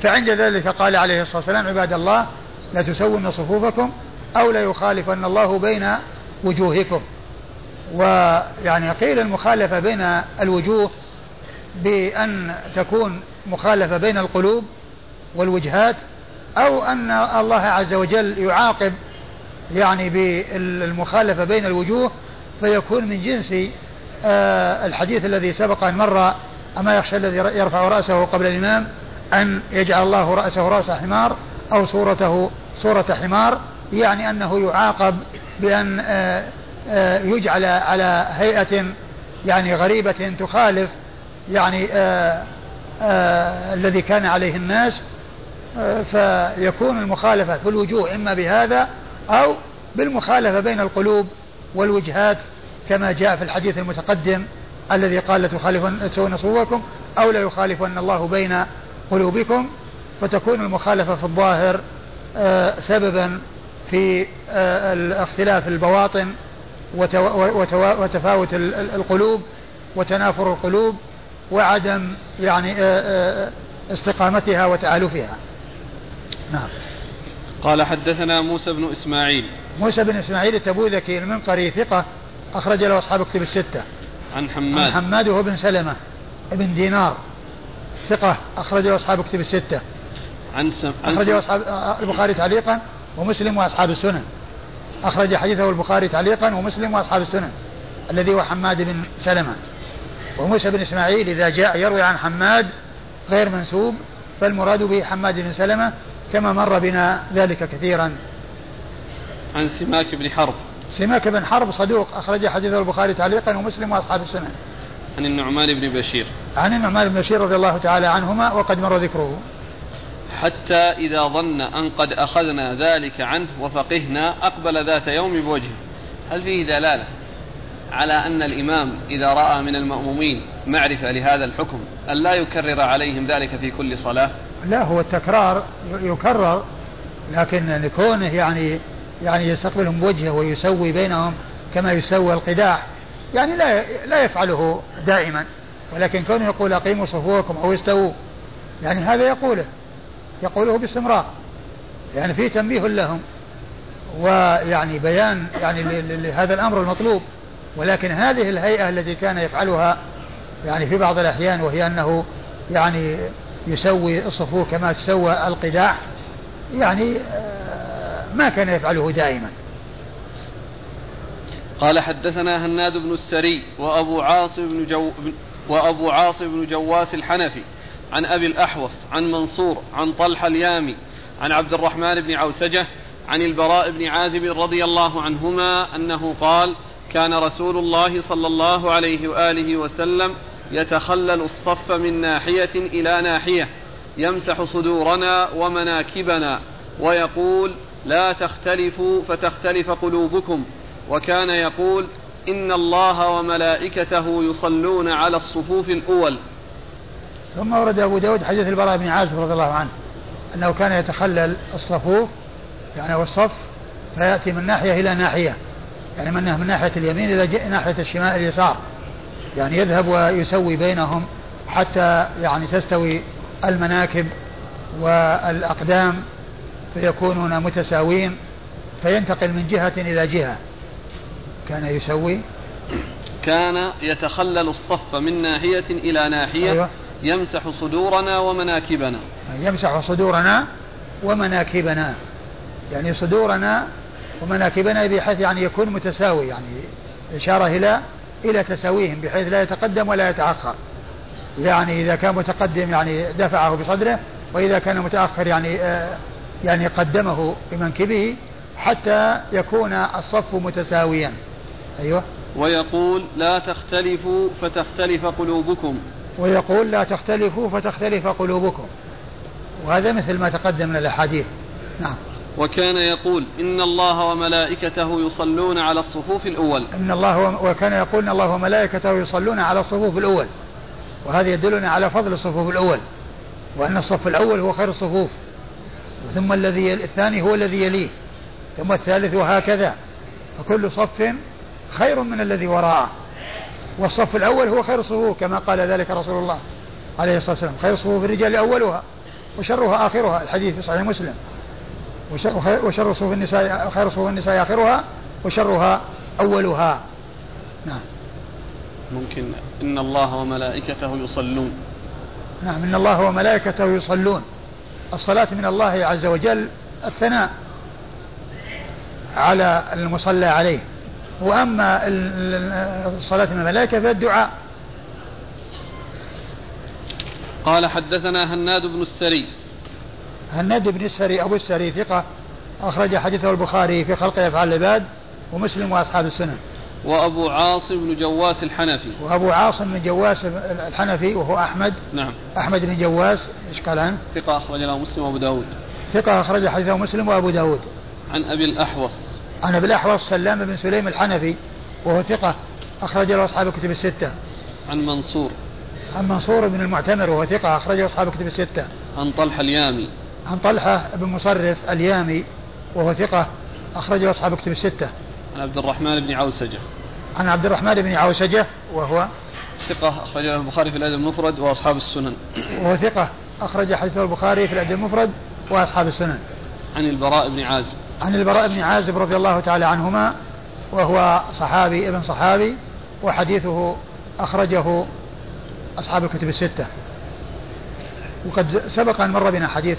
فعند ذلك قال عليه الصلاة والسلام عباد الله لا تسون صفوفكم أو لا يخالفن الله بين وجوهكم. ويعني قيل المخالفة بين الوجوه بأن تكون مخالفة بين القلوب والوجهات أو أن الله عز وجل يعاقب يعني بالمخالفة بين الوجوه فيكون من جنس الحديث الذي سبق أن مر أما يخشى الذي يرفع رأسه قبل الإمام أن يجعل الله رأسه رأس حمار أو صورته صورة حمار يعني أنه يعاقب بأن آه آه يجعل على هيئة يعني غريبة تخالف يعني آه الذي كان عليه الناس فيكون المخالفة في الوجوه إما بهذا أو بالمخالفة بين القلوب والوجهات كما جاء في الحديث المتقدم الذي قال لتخالفن تسوون صفوفكم أو لا يخالفن الله بين قلوبكم فتكون المخالفة في الظاهر سببا في اختلاف البواطن وتفاوت القلوب وتنافر القلوب وعدم يعني استقامتها وتآلفها. نعم. قال حدثنا موسى بن إسماعيل. موسى بن إسماعيل التبوذكي المنقري ثقة أخرج له أصحاب كتب الستة. عن حماد عن حماد. وهو بن سلمة ابن دينار. ثقة أخرج له أصحاب كتب الستة. عن سم... أخرج أصحاب البخاري تعليقا ومسلم وأصحاب السنن. أخرج حديثه البخاري تعليقا ومسلم وأصحاب السنن الذي هو حماد بن سلمة. وموسى بن إسماعيل إذا جاء يروي عن حماد غير منسوب فالمراد به حماد بن سلمة كما مر بنا ذلك كثيرا. عن سماك بن حرب. سماك بن حرب صدوق أخرج حديثه البخاري تعليقا ومسلم وأصحاب السنن. عن النعمان بن بشير. عن النعمان بن بشير رضي الله تعالى عنهما وقد مر ذكره. حتى إذا ظن أن قد أخذنا ذلك عنه وفقهنا أقبل ذات يوم بوجهه. هل فيه دلالة على أن الإمام إذا رأى من المأمومين معرفة لهذا الحكم أن لا يكرر عليهم ذلك في كل صلاة؟ لا هو التكرار يكرر لكن لكونه يعني يعني يستقبلهم بوجهه ويسوي بينهم كما يسوي القداح. يعني لا لا يفعله دائما. ولكن كونه يقول أقيموا صفوفكم أو استووا يعني هذا يقوله يقوله باستمرار. يعني في تنبيه لهم ويعني بيان يعني لهذا الأمر المطلوب. ولكن هذه الهيئة التي كان يفعلها يعني في بعض الأحيان وهي أنه يعني يسوي الصفوف كما تسوى القداح يعني ما كان يفعله دائما. قال حدثنا هناد بن السري وأبو عاصم بن جو وأبو عاصم بن جواس الحنفي عن أبي الأحوص عن منصور عن طلحة اليامي عن عبد الرحمن بن عوسجة عن البراء بن عازب رضي الله عنهما أنه قال كان رسول الله صلى الله عليه وآله وسلم يتخلل الصف من ناحية إلى ناحية يمسح صدورنا ومناكبنا ويقول لا تختلفوا فتختلف قلوبكم. وكان يقول إن الله وملائكته يصلون على الصفوف الأول. ثم ورد أبو داود حديث البراء بن عازب رضي الله عنه أنه كان يتخلل الصفوف يعني والصف فيأتي من ناحية إلى ناحية. يعني من ناحية اليمين إلى ناحية الشمال اليسار. يعني يذهب ويسوي بينهم حتى يعني تستوي المناكب والأقدام فيكونون متساوين فينتقل من جهة إلى جهة. كان يسوي. كان يتخلل الصف من ناحية إلى ناحية أيوة. يمسح صدورنا ومناكبنا. يمسح صدورنا ومناكبنا. يعني صدورنا ومناكبنا بحيث يعني يكون متساوي يعني إشارة إلى إلى تساويهم بحيث لا يتقدم ولا يتأخر. يعني إذا كان متقدم يعني دفعه بصدره وإذا كان متأخر يعني آه يعني قدمه بمنكبه حتى يكون الصف متساويا. أيوة. ويقول لا تختلفوا فتختلف قلوبكم. ويقول لا تختلفوا فتختلف قلوبكم. وهذا مثل ما تقدم من الأحاديث. نعم. وكان يقول إن الله وملائكته يصلون على الصفوف الأول. إن الله وكان يقول إن الله وملائكته يصلون على الصفوف الأول. وهذا يدلنا على فضل الصفوف الأول. وأن الصف الأول هو خير الصفوف. ثم الذي الثاني هو الذي يليه ثم الثالث وهكذا. فكل صف خير من الذي وراءه. والصف الأول هو خير الصفوف كما قال ذلك رسول الله عليه الصلاة والسلام. خير صفوف الرجال أولها وشرها آخرها الحديث في صحيح مسلم. وشر صفوف النساء خير صفوف النساء آخرها وشرها أولها. نعم. ممكن. إن الله وملائكته يصلون. نعم إن الله وملائكته يصلون. الصلاة من الله عز وجل الثناء على المصلى عليه. وأما الصلاة من الملائكة فالدعاء قال حدثنا هناد بن السري. هناد بن السري أبو السري ثقة أخرج حديثه البخاري في خلق أفعال العباد ومسلم وأصحاب السنن وأبو عاصم بن جواس الحنفي. وأبو عاصم بن جواس الحنفي وهو أحمد. نعم. أحمد بن جواس إيش قال عنه؟ ثقة أخرج له مسلم وأبو داود. ثقة أخرج حديثه مسلم وأبو داود. عن أبي الأحوص. عن أبي الأحوص سلام بن سليم الحنفي وهو ثقة أخرج له أصحاب الكتب الستة. عن منصور. عن منصور بن المعتمر وهو ثقة أخرجه أصحاب الكتب الستة. عن طلحة اليامي. عن طلحة بن مصرف اليامي وهو ثقة أخرجه أصحاب الكتب الستة. عن عبد الرحمن بن عوسجة. عن عبد الرحمن بن عوسجة وهو ثقة أخرجه البخاري في الأدب المفرد وأصحاب السنن. وهو ثقة أخرج حديثه البخاري في الأدب المفرد وأصحاب السنن. عن البراء بن عازب. عن البراء بن عازب رضي الله تعالى عنهما وهو صحابي ابن صحابي وحديثه أخرجه أصحاب الكتب الستة. وقد سبق أن مر بنا حديث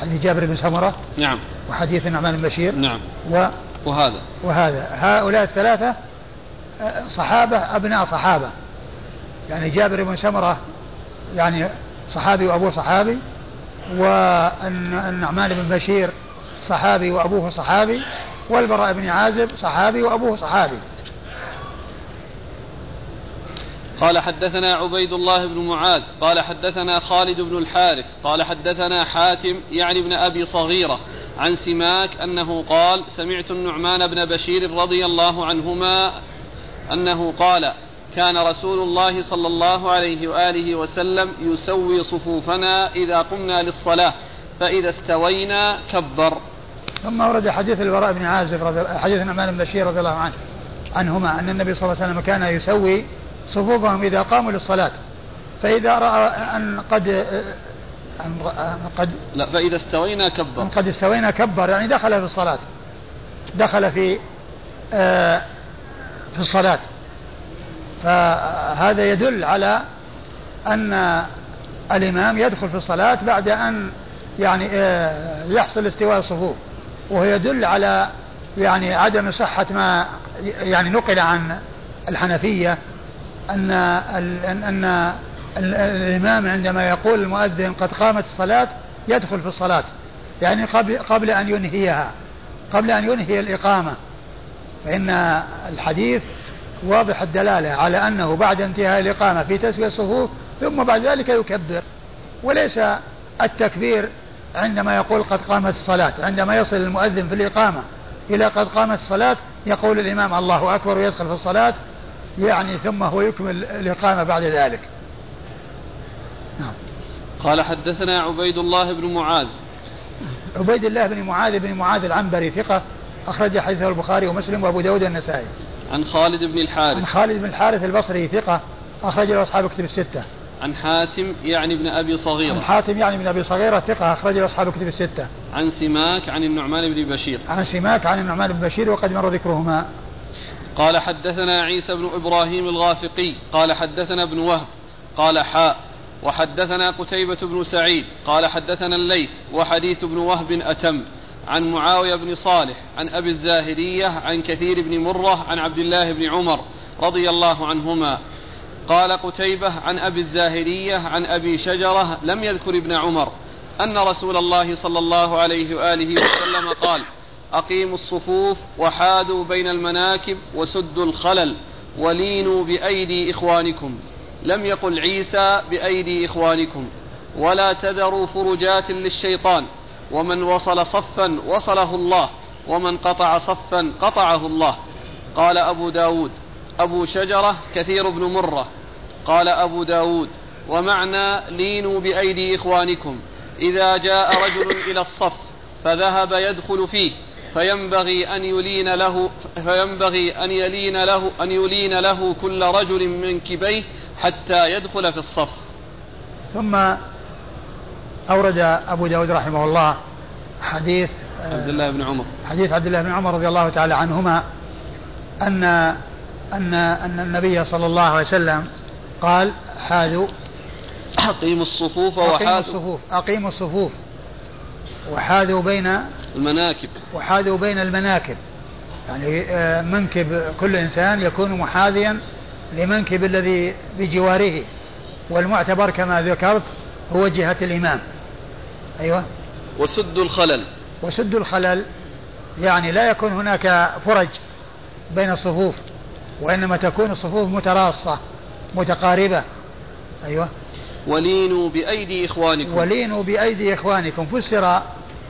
حديث جابر بن سمرة نعم. وحديث النعمان بن بشير نعم. و وهذا. وهذا. هؤلاء الثلاثة صحابة أبناء صحابة. يعني جابر بن سمرة يعني صحابي وأبوه صحابي والنعمان بن بشير صحابي وأبوه صحابي والبراء بن عازب صحابي وأبوه صحابي. قال حدثنا عبيد الله بن معاذ قال حدثنا خالد بن الحارث قال حدثنا حاتم يعني ابن أبي صغيرة عن سماك أنه قال سمعت النعمان بن بشير رضي الله عنهما أنه قال كان رسول الله صلى الله عليه وآله وسلم يسوي صفوفنا إذا قمنا للصلاة فإذا استوينا كبر. ثم ورد حديث البراء بن عازب رضي حديث النعمان بن بشير رضي الله عنه عنهما أن النبي صلى الله عليه وسلم كان يسوي صفوفهم إذا قاموا للصلاة. فإذا رأى أن قد أن قد لا فإذا استوينا كبر. قد استوينا كبر يعني دخل في الصلاة. دخل في آه في الصلاة. فهذا يدل على أن الإمام يدخل في الصلاة بعد أن يعني آه يحصل استواء الصفوف. وهو يدل على يعني عدم صحة ما يعني نقل عن الحنفية أن أن أن الإمام عندما يقول المؤذن قد قامت الصلاة يدخل في الصلاة يعني قبل قبل أن ينهيها قبل أن ينهي الإقامة. فإن الحديث واضح الدلالة على أنه بعد انتهاء الإقامة في تسوية الصفوف ثم بعد ذلك يكبر. وليس التكبير عندما يقول قد قامت الصلاة عندما يصل المؤذن في الإقامة إلى قد قامت الصلاة يقول الإمام الله أكبر ويدخل في الصلاة يعني ثم هو يكمل الإقامة بعد ذلك. قال حدثنا عبيد الله بن معاذ. عبيد الله بن معاذ بن معاذ العنبري ثقة أخرج حديثه البخاري ومسلم وأبو داود النسائي عن خالد بن الحارث. عن خالد بن الحارث البصري ثقة أخرج له أصحاب كتب الستة. عن حاتم يعني ابن أبي صغيرة. عن حاتم يعني ابن أبي صغيرة ثقة أخرج له أصحاب كتب الستة. عن سماك عن النعمان بن بشير. عن سماك عن النعمان بن بشير وقد مر ذكرهما. قال حدثنا عيسى بن إبراهيم الغافقي قال حدثنا ابن وهب قال حاء وحدثنا قتيبة بن سعيد قال حدثنا الليث وحديث ابن وهب أتم عن معاوية بن صالح عن أبي الزاهرية عن كثير بن مرة عن عبد الله بن عمر رضي الله عنهما. قال قتيبة عن أبي الزاهرية عن أبي شجرة لم يذكر ابن عمر أن رسول الله صلى الله عليه وآله وسلم قال أقيموا الصفوف وحاذوا بين المناكب وسدوا الخلل ولينوا بأيدي إخوانكم. لم يقل عيسى بأيدي إخوانكم ولا تذروا فرجات للشيطان ومن وصل صفا وصله الله ومن قطع صفا قطعه الله. قال أبو داود أبو شجرة كثير بن مرة. قال أبو داود ومعنى لينوا بأيدي إخوانكم إذا جاء رجل إلى الصف فذهب يدخل فيه فينبغي أن يلين له فينبغي أن يلين له أن يلين له كل رجل من كبيه حتى يدخل في الصف. ثم أورد أبو داود رحمه الله حديث عبد الله بن عمر. حديث عبد الله بن عمر رضي الله تعالى عنهما أن أن أن النبي صلى الله عليه وسلم قال حاذوا أقيموا الصفوف وحاذوا الصفوف أقيموا الصفوف وحاذوا بين المناكب. وحاذوا بين المناكب. يعني آه، منكب كل إنسان يكون محاذيا لمنكب الذي بجواره والمعتبر كما ذكرت هو جهة الإمام. أيوة. وسد الخلل. وسد الخلل يعني لا يكون هناك فرج بين الصفوف وإنما تكون الصفوف متراصة متقاربة. أيوة. ولينوا بأيدي إخوانكم. ولينوا بأيدي إخوانكم. فسر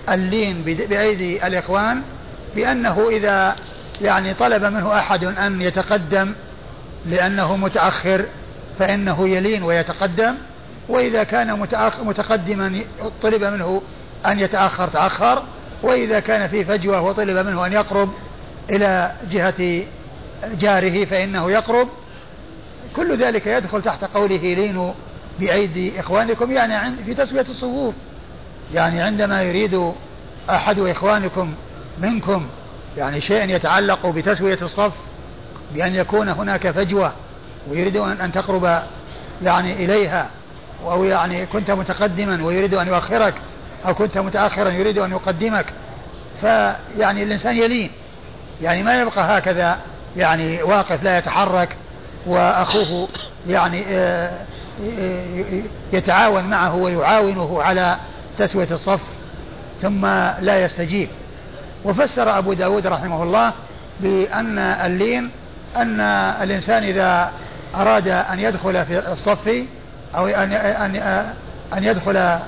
اللين بأيدي الإخوان بأنه إذا يعني طلب منه أحد أن يتقدم لأنه متأخر فإنه يلين ويتقدم وإذا كان متقدما طلب منه أن يتأخر تأخر وإذا كان في فجوة وطلب منه أن يقرب إلى جهة جاره فإنه يقرب. كل ذلك يدخل تحت قوله لينوا بأيدي إخوانكم يعني في تسوية الصفوف. يعني عندما يريد أحد إخوانكم منكم يعني شيء يتعلق بتسوية الصف بأن يكون هناك فجوة ويريد أن تقرب يعني إليها أو يعني كنت متقدما ويريد أن يؤخرك أو كنت متأخرا يريد أن يقدمك فيعني الإنسان يلين يعني ما يبقى هكذا يعني واقف لا يتحرك وأخوه يعني آه، آه، يتعاون معه ويعاونه على تسوية الصف ثم لا يستجيب. وفسر أبو داود رحمه الله بأن اللين أن الإنسان إذا أراد أن يدخل في الصف أو أن أن أن يدخل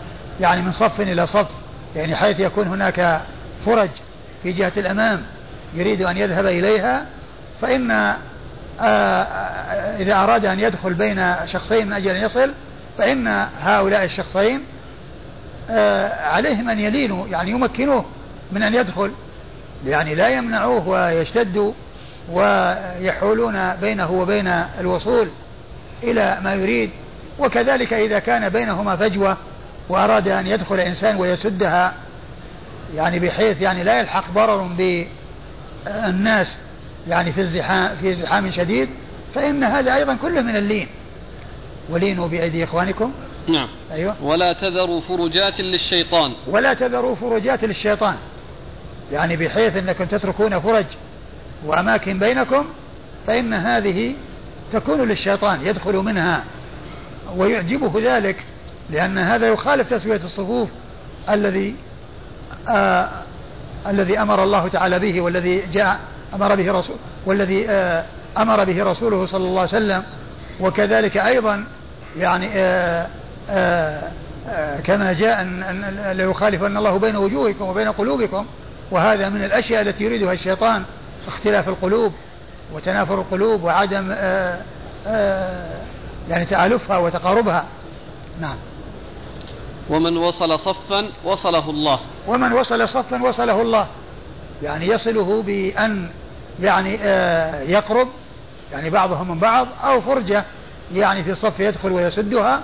يعني من صف إلى صف يعني حيث يكون هناك فرج في جهة الأمام يريد أن يذهب إليها فإن إذا أراد أن يدخل بين شخصين من أجل أن يصل فإن هؤلاء الشخصين عليهم أن يلينوا يعني يمكنوه من أن يدخل يعني لا يمنعوه ويشتدوا ويحولون بينه وبين الوصول إلى ما يريد. وكذلك إذا كان بينهما فجوة وأراد أن يدخل إنسان ويسدها يعني بحيث يعني لا يلحق ضرر بالناس يعني في ازدحام في ازدحام شديد فإن هذا أيضا كله من اللين. ولينوا بأيدي إخوانكم. نعم. أيوة. ولا تذروا فرجات للشيطان. ولا تذروا فرجات للشيطان. يعني بحيث أنكم تتركون فرج وأماكن بينكم فإن هذه تكون للشيطان يدخل منها ويعجبه ذلك لأن هذا يخالف تسوية الصفوف الذي آه الذي أمر الله تعالى به والذي جاء أمر به رسول والذي آه أمر به رسوله صلى الله عليه وسلم. وكذلك أيضا يعني آه آه آه كما جاء أن, ليخالفن الله بين وجوهكم وبين قلوبكم وهذا من الأشياء التي يريدها الشيطان. اختلاف القلوب وتنافر القلوب وعدم آه آه يعني تآلفها وتقاربها. نعم. ومن وصل صفا وصله الله. ومن وصل صفا وصله الله. يعني يصله بأن يعني آه يقرب يعني بعضهم من بعض أو فرجة يعني في الصف يدخل ويسدها.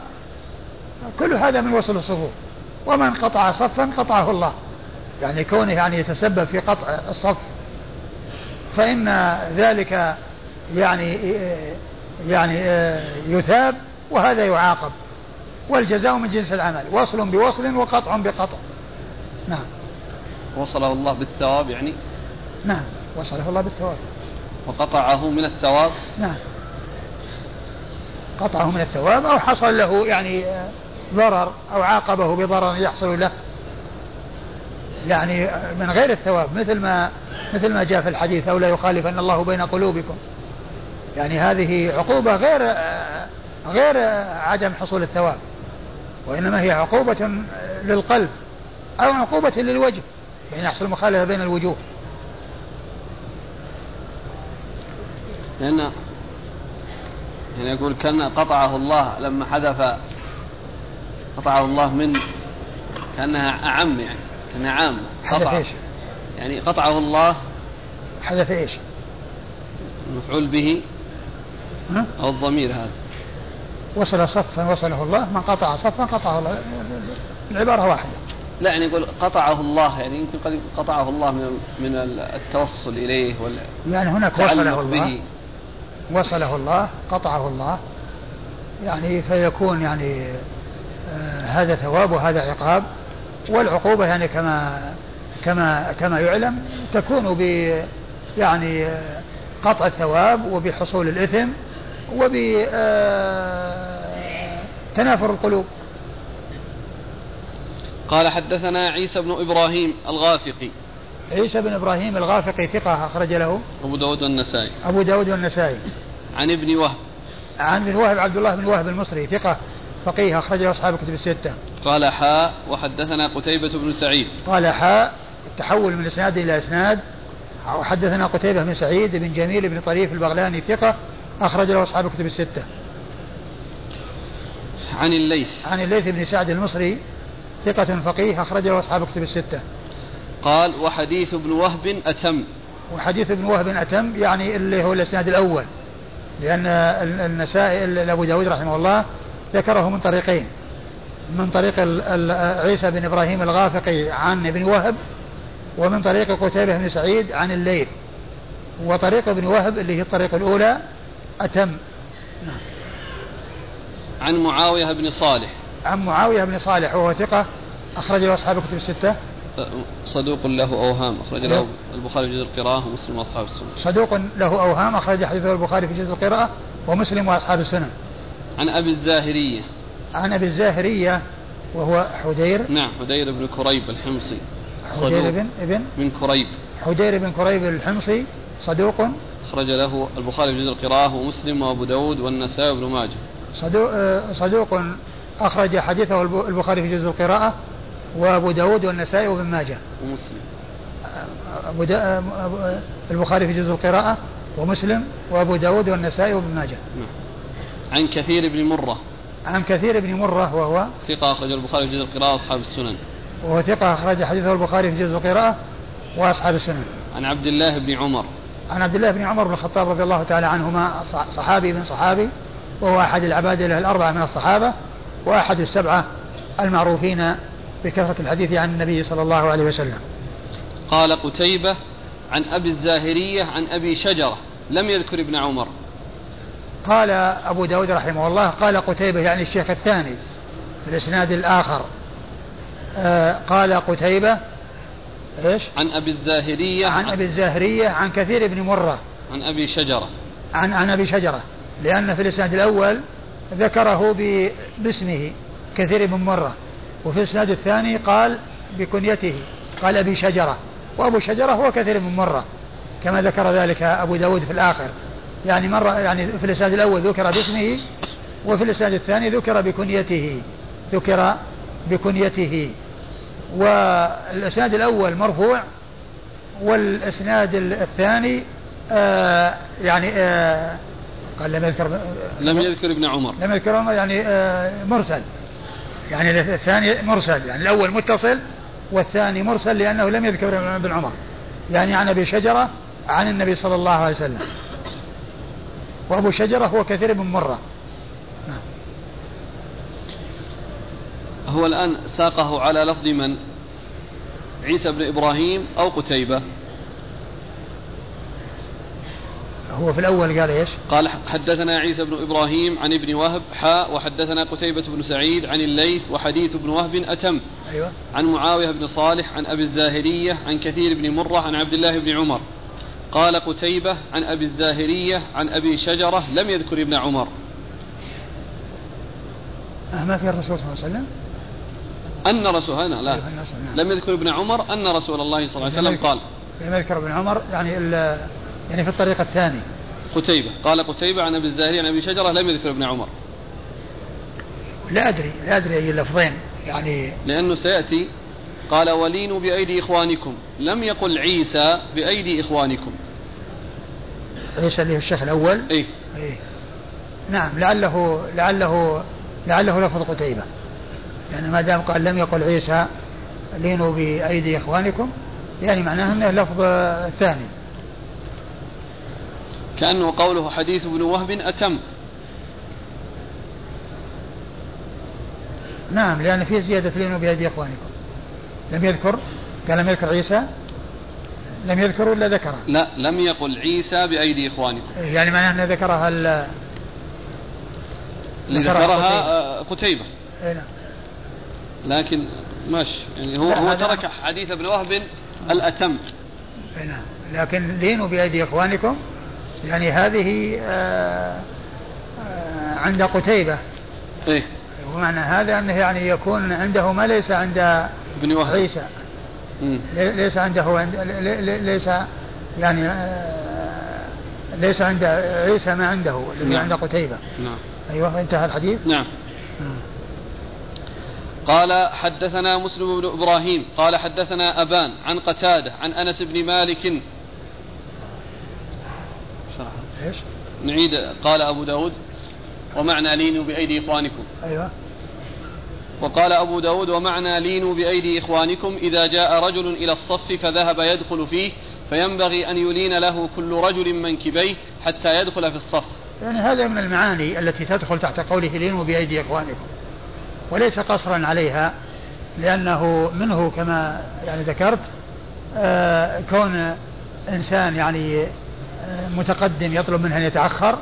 كل هذا من وصل الصفوف. ومن قطع صفا قطعه الله. يعني كونه يعني يتسبب في قطع الصف. فإن ذلك يعني يعني يثاب وهذا يعاقب. والجزاء من جنس العمل وصل بوصل وقطع بقطع. نعم. وصله الله بالثواب يعني؟ نعم وصله الله بالثواب. وقطعه من الثواب؟ نعم. قطعه من الثواب أو حصل له يعني ضرر أو عاقبه بضرر يحصل له. يعني من غير الثواب مثل ما مثل ما جاء في الحديث أو لا يخالفن الله بين قلوبكم. يعني هذه عقوبة غير غير عدم حصول الثواب وإنما هي عقوبة للقلب أو عقوبة للوجه يعني يحصل مخالفة بين الوجوه. لأن يعني يقول كأن قطعه الله لما حذف قطعه الله من كأنها أعم يعني. حذف قطع. إيش؟ يعني قطعه الله. حذف إيش؟ المفعول به. ها؟ أو الضمير هذا. وصل صفا وصله الله من قطع صفا قطعه الله. العبارة واحدة. لا يعني يقول قطعه الله يعني يمكن قد قطعه الله من من التوصل إليه يعني هناك وصله الله. به. وصله الله قطعه الله. يعني فيكون يعني آه هذا ثواب وهذا عقاب. والعقوبة يعني كما كما كما يعلم تكون ب يعني آه، قطع الثواب وبحصول الإثم وبتنافر القلوب. قال حدثنا عيسى بن إبراهيم الغافقي. عيسى بن إبراهيم الغافقي ثقة أخرج له. أبو داود والنسائي. أبو داود والنسائي. عن ابن وهب. عن بن وهب عبد الله بن وهب المصري ثقة. فقيه أخرج أصحاب الكتب الستة. قال حاء وحدثنا قتيبة بن سعيد. قال حاء التحول من إسناد إلى إسناد. وحدثنا قتيبة بن سعيد بن جميل بن طريف البغلاني ثقة أخرج له أصحاب الكتب الستة. عن الليث. عن الليث بن سعد المصري ثقة فقيه أخرج له أصحاب الكتب الستة. قال وحديث ابن وهب أتم. وحديث ابن وهب أتم يعني اللي هو الإسناد الأول. لأن النسائي أبو داود رحمه الله ذكره من طريقين. من طريق عيسى بن إبراهيم الغافقي عن ابن وهب ومن طريق قتيبة بن سعيد عن الليث. وطريق ابن وهب اللي هي الطريقة الأولى أتم. عن معاوية بن صالح. عن معاوية بن صالح وهو ثقة أخرج له أصحاب الكتب الستة. صدوق له أوهام أخرج له نعم. البخاري في جزء القراءة ومسلم وأصحاب السنة. صدوق له أوهام أخرج حديثه البخاري في جزء القراءة ومسلم وأصحاب السنن عن أبي الزاهرية. عن أبي الزاهرية وهو حدير. نعم حدير بن كريب الحمصي. حدير بن ابن؟ من كريب. حدير بن كريب الحمصي صدوق. أخرج له البخاري في جزء القراءة ومسلم وأبو داود والنسائي وابن ماجه. صدوق, آه، صدوق أخرج حديثه الب- البخاري في جزء القراءة وأبو داود والنسائي وابن ماجه. ومسلم. أبو دا آه، أبو- آه، البخاري في جزء القراءة ومسلم وأبو داود والنسائي وابن ماجه. نعم. عن كثير بن مرة. عن كثير بن مرة وهو ثقة أخرج البخاري في جزء القراءة وأصحاب السنن. وهو ثقة أخرج حديثه البخاري في جزء القراءة وأصحاب السنن. عن عبد الله بن عمر. عن عبد الله بن عمر بن الخطاب رضي الله تعالى عنهما صح- صحابي من صحابي وهو أحد العباد الأربعة من الصحابة وأحد السبعة المعروفين بكثرة الحديث عن النبي صلى الله عليه وسلم. قال قتيبة عن أبي الزاهرية عن أبي شجرة لم يذكر ابن عمر. قال أبو داود رحمه الله قال قتيبة يعني الشيخ الثاني في الإسناد الآخر. آه قال قتيبة إيش؟ عن أبي الزاهرية عن أبي الزاهرية عن كثير بن مرة. عن أبي شجرة. عن عن أبي شجرة لأن في الإسناد الأول ذكره باسمه كثير من مرة. وفي الإسناد الثاني قال بكنيته قال أبي شجرة. وأبو شجرة هو كثير من مرة كما ذكر ذلك أبو داود في الآخر. يعني مره يعني في الإسناد الأول ذكر باسمه وفي الإسناد الثاني ذكر بكنيته ذكر بكنيته. والإسناد الأول مرفوع والإسناد الثاني آه يعني آه قال لم يذكر لم يذكر ابن عمر. لم يذكر عمر يعني آه مرسل. يعني الثاني مرسل يعني الأول متصل والثاني مرسل لأنه لم يذكر ابن عمر. يعني عن أبي شجرة عن النبي صلى الله عليه وسلم. وابو شجرة هو كثير من مرة. نعم. هو الآن ساقه على لفظ من؟ عيسى بن إبراهيم أو قتيبة؟ هو في الأول قال إيش؟ قال حدثنا عيسى بن إبراهيم عن ابن وهب حاء وحدثنا قتيبة بن سعيد عن الليث وحديث ابن وهب أتم. أيوه. عن معاوية بن صالح عن أبي الزاهرية عن كثير بن مرة عن عبد الله بن عمر. قال قتيبة عن أبي الزاهرية عن أبي شجرة لم يذكر ابن عمر. أه ما في الرسول صلى الله عليه وسلم؟ أن رسول هنا لا. الناس، نعم. لم يذكر ابن عمر أن رسول الله صلى الله عليه وسلم قال. لم يذكر ابن عمر يعني يعني في الطريق الثاني قتيبة. قال قتيبة عن أبي الزاهري عن أبي شجرة لم يذكر ابن عمر. لا أدري لا أدري أي اللفظين يعني لأنه سيأتي قال ولينوا بأيدي إخوانكم. لم يقل عيسى بأيدي إخوانكم. عيسى اللي هو الشيخ الأول. إيه. إيه. نعم لعله لعله لعله لفظ قتيبة. لأن ما دام قال لم يقل عيسى لينوا بأيدي إخوانكم يعني معناه أنه لفظ ثاني. كأنه قوله حديث ابن وهب أتم. نعم لأن فيه زيادة لينوا بأيدي إخوانكم. لم يذكر؟ قال لم يذكر عيسى؟ لم يذكر ولا ذكره لا لم يقل عيسى بأيدي إخوانكم. إيه، يعني معناه أنه ذكرها ال ذكرها ذكرها آه، قتيبة. إيه، نعم. لكن ماشي. يعني هو هو ترك حديث ابن وهب الأتم. إيه، نعم. لكن لينوا بأيدي إخوانكم. يعني هذه آه، آه، عند قتيبة. إيه. ومعنى هذا أنه يعني يكون عنده ما ليس عند ابن وهب. عيسى. ليس عنده عند لي- لي- ليس يعني آه، ليس عند عيسى ما عنده الذي نعم. عند قتيبة. نعم. أيوه انتهى الحديث. نعم. قال حدثنا مسلم بن إبراهيم. قال حدثنا أبان عن قتادة عن أنس بن مالك. شرحها. إيش؟ نعيد. قال أبو داود ومعنى لينوا بأيدي إخوانكم. أيوه. وقال أبو داود ومعنى لينوا بأيدي إخوانكم. إذا جاء رجل إلى الصف فذهب يدخل فيه فينبغي أن يلين له كل رجل منكبيه حتى يدخل في الصف. يعني هذا من المعاني التي تدخل تحت قوله لينوا بأيدي إخوانكم. وليس قصرا عليها لأنه منه كما يعني ذكرت آه كون إنسان يعني آه متقدم يطلب منه أن يتأخر.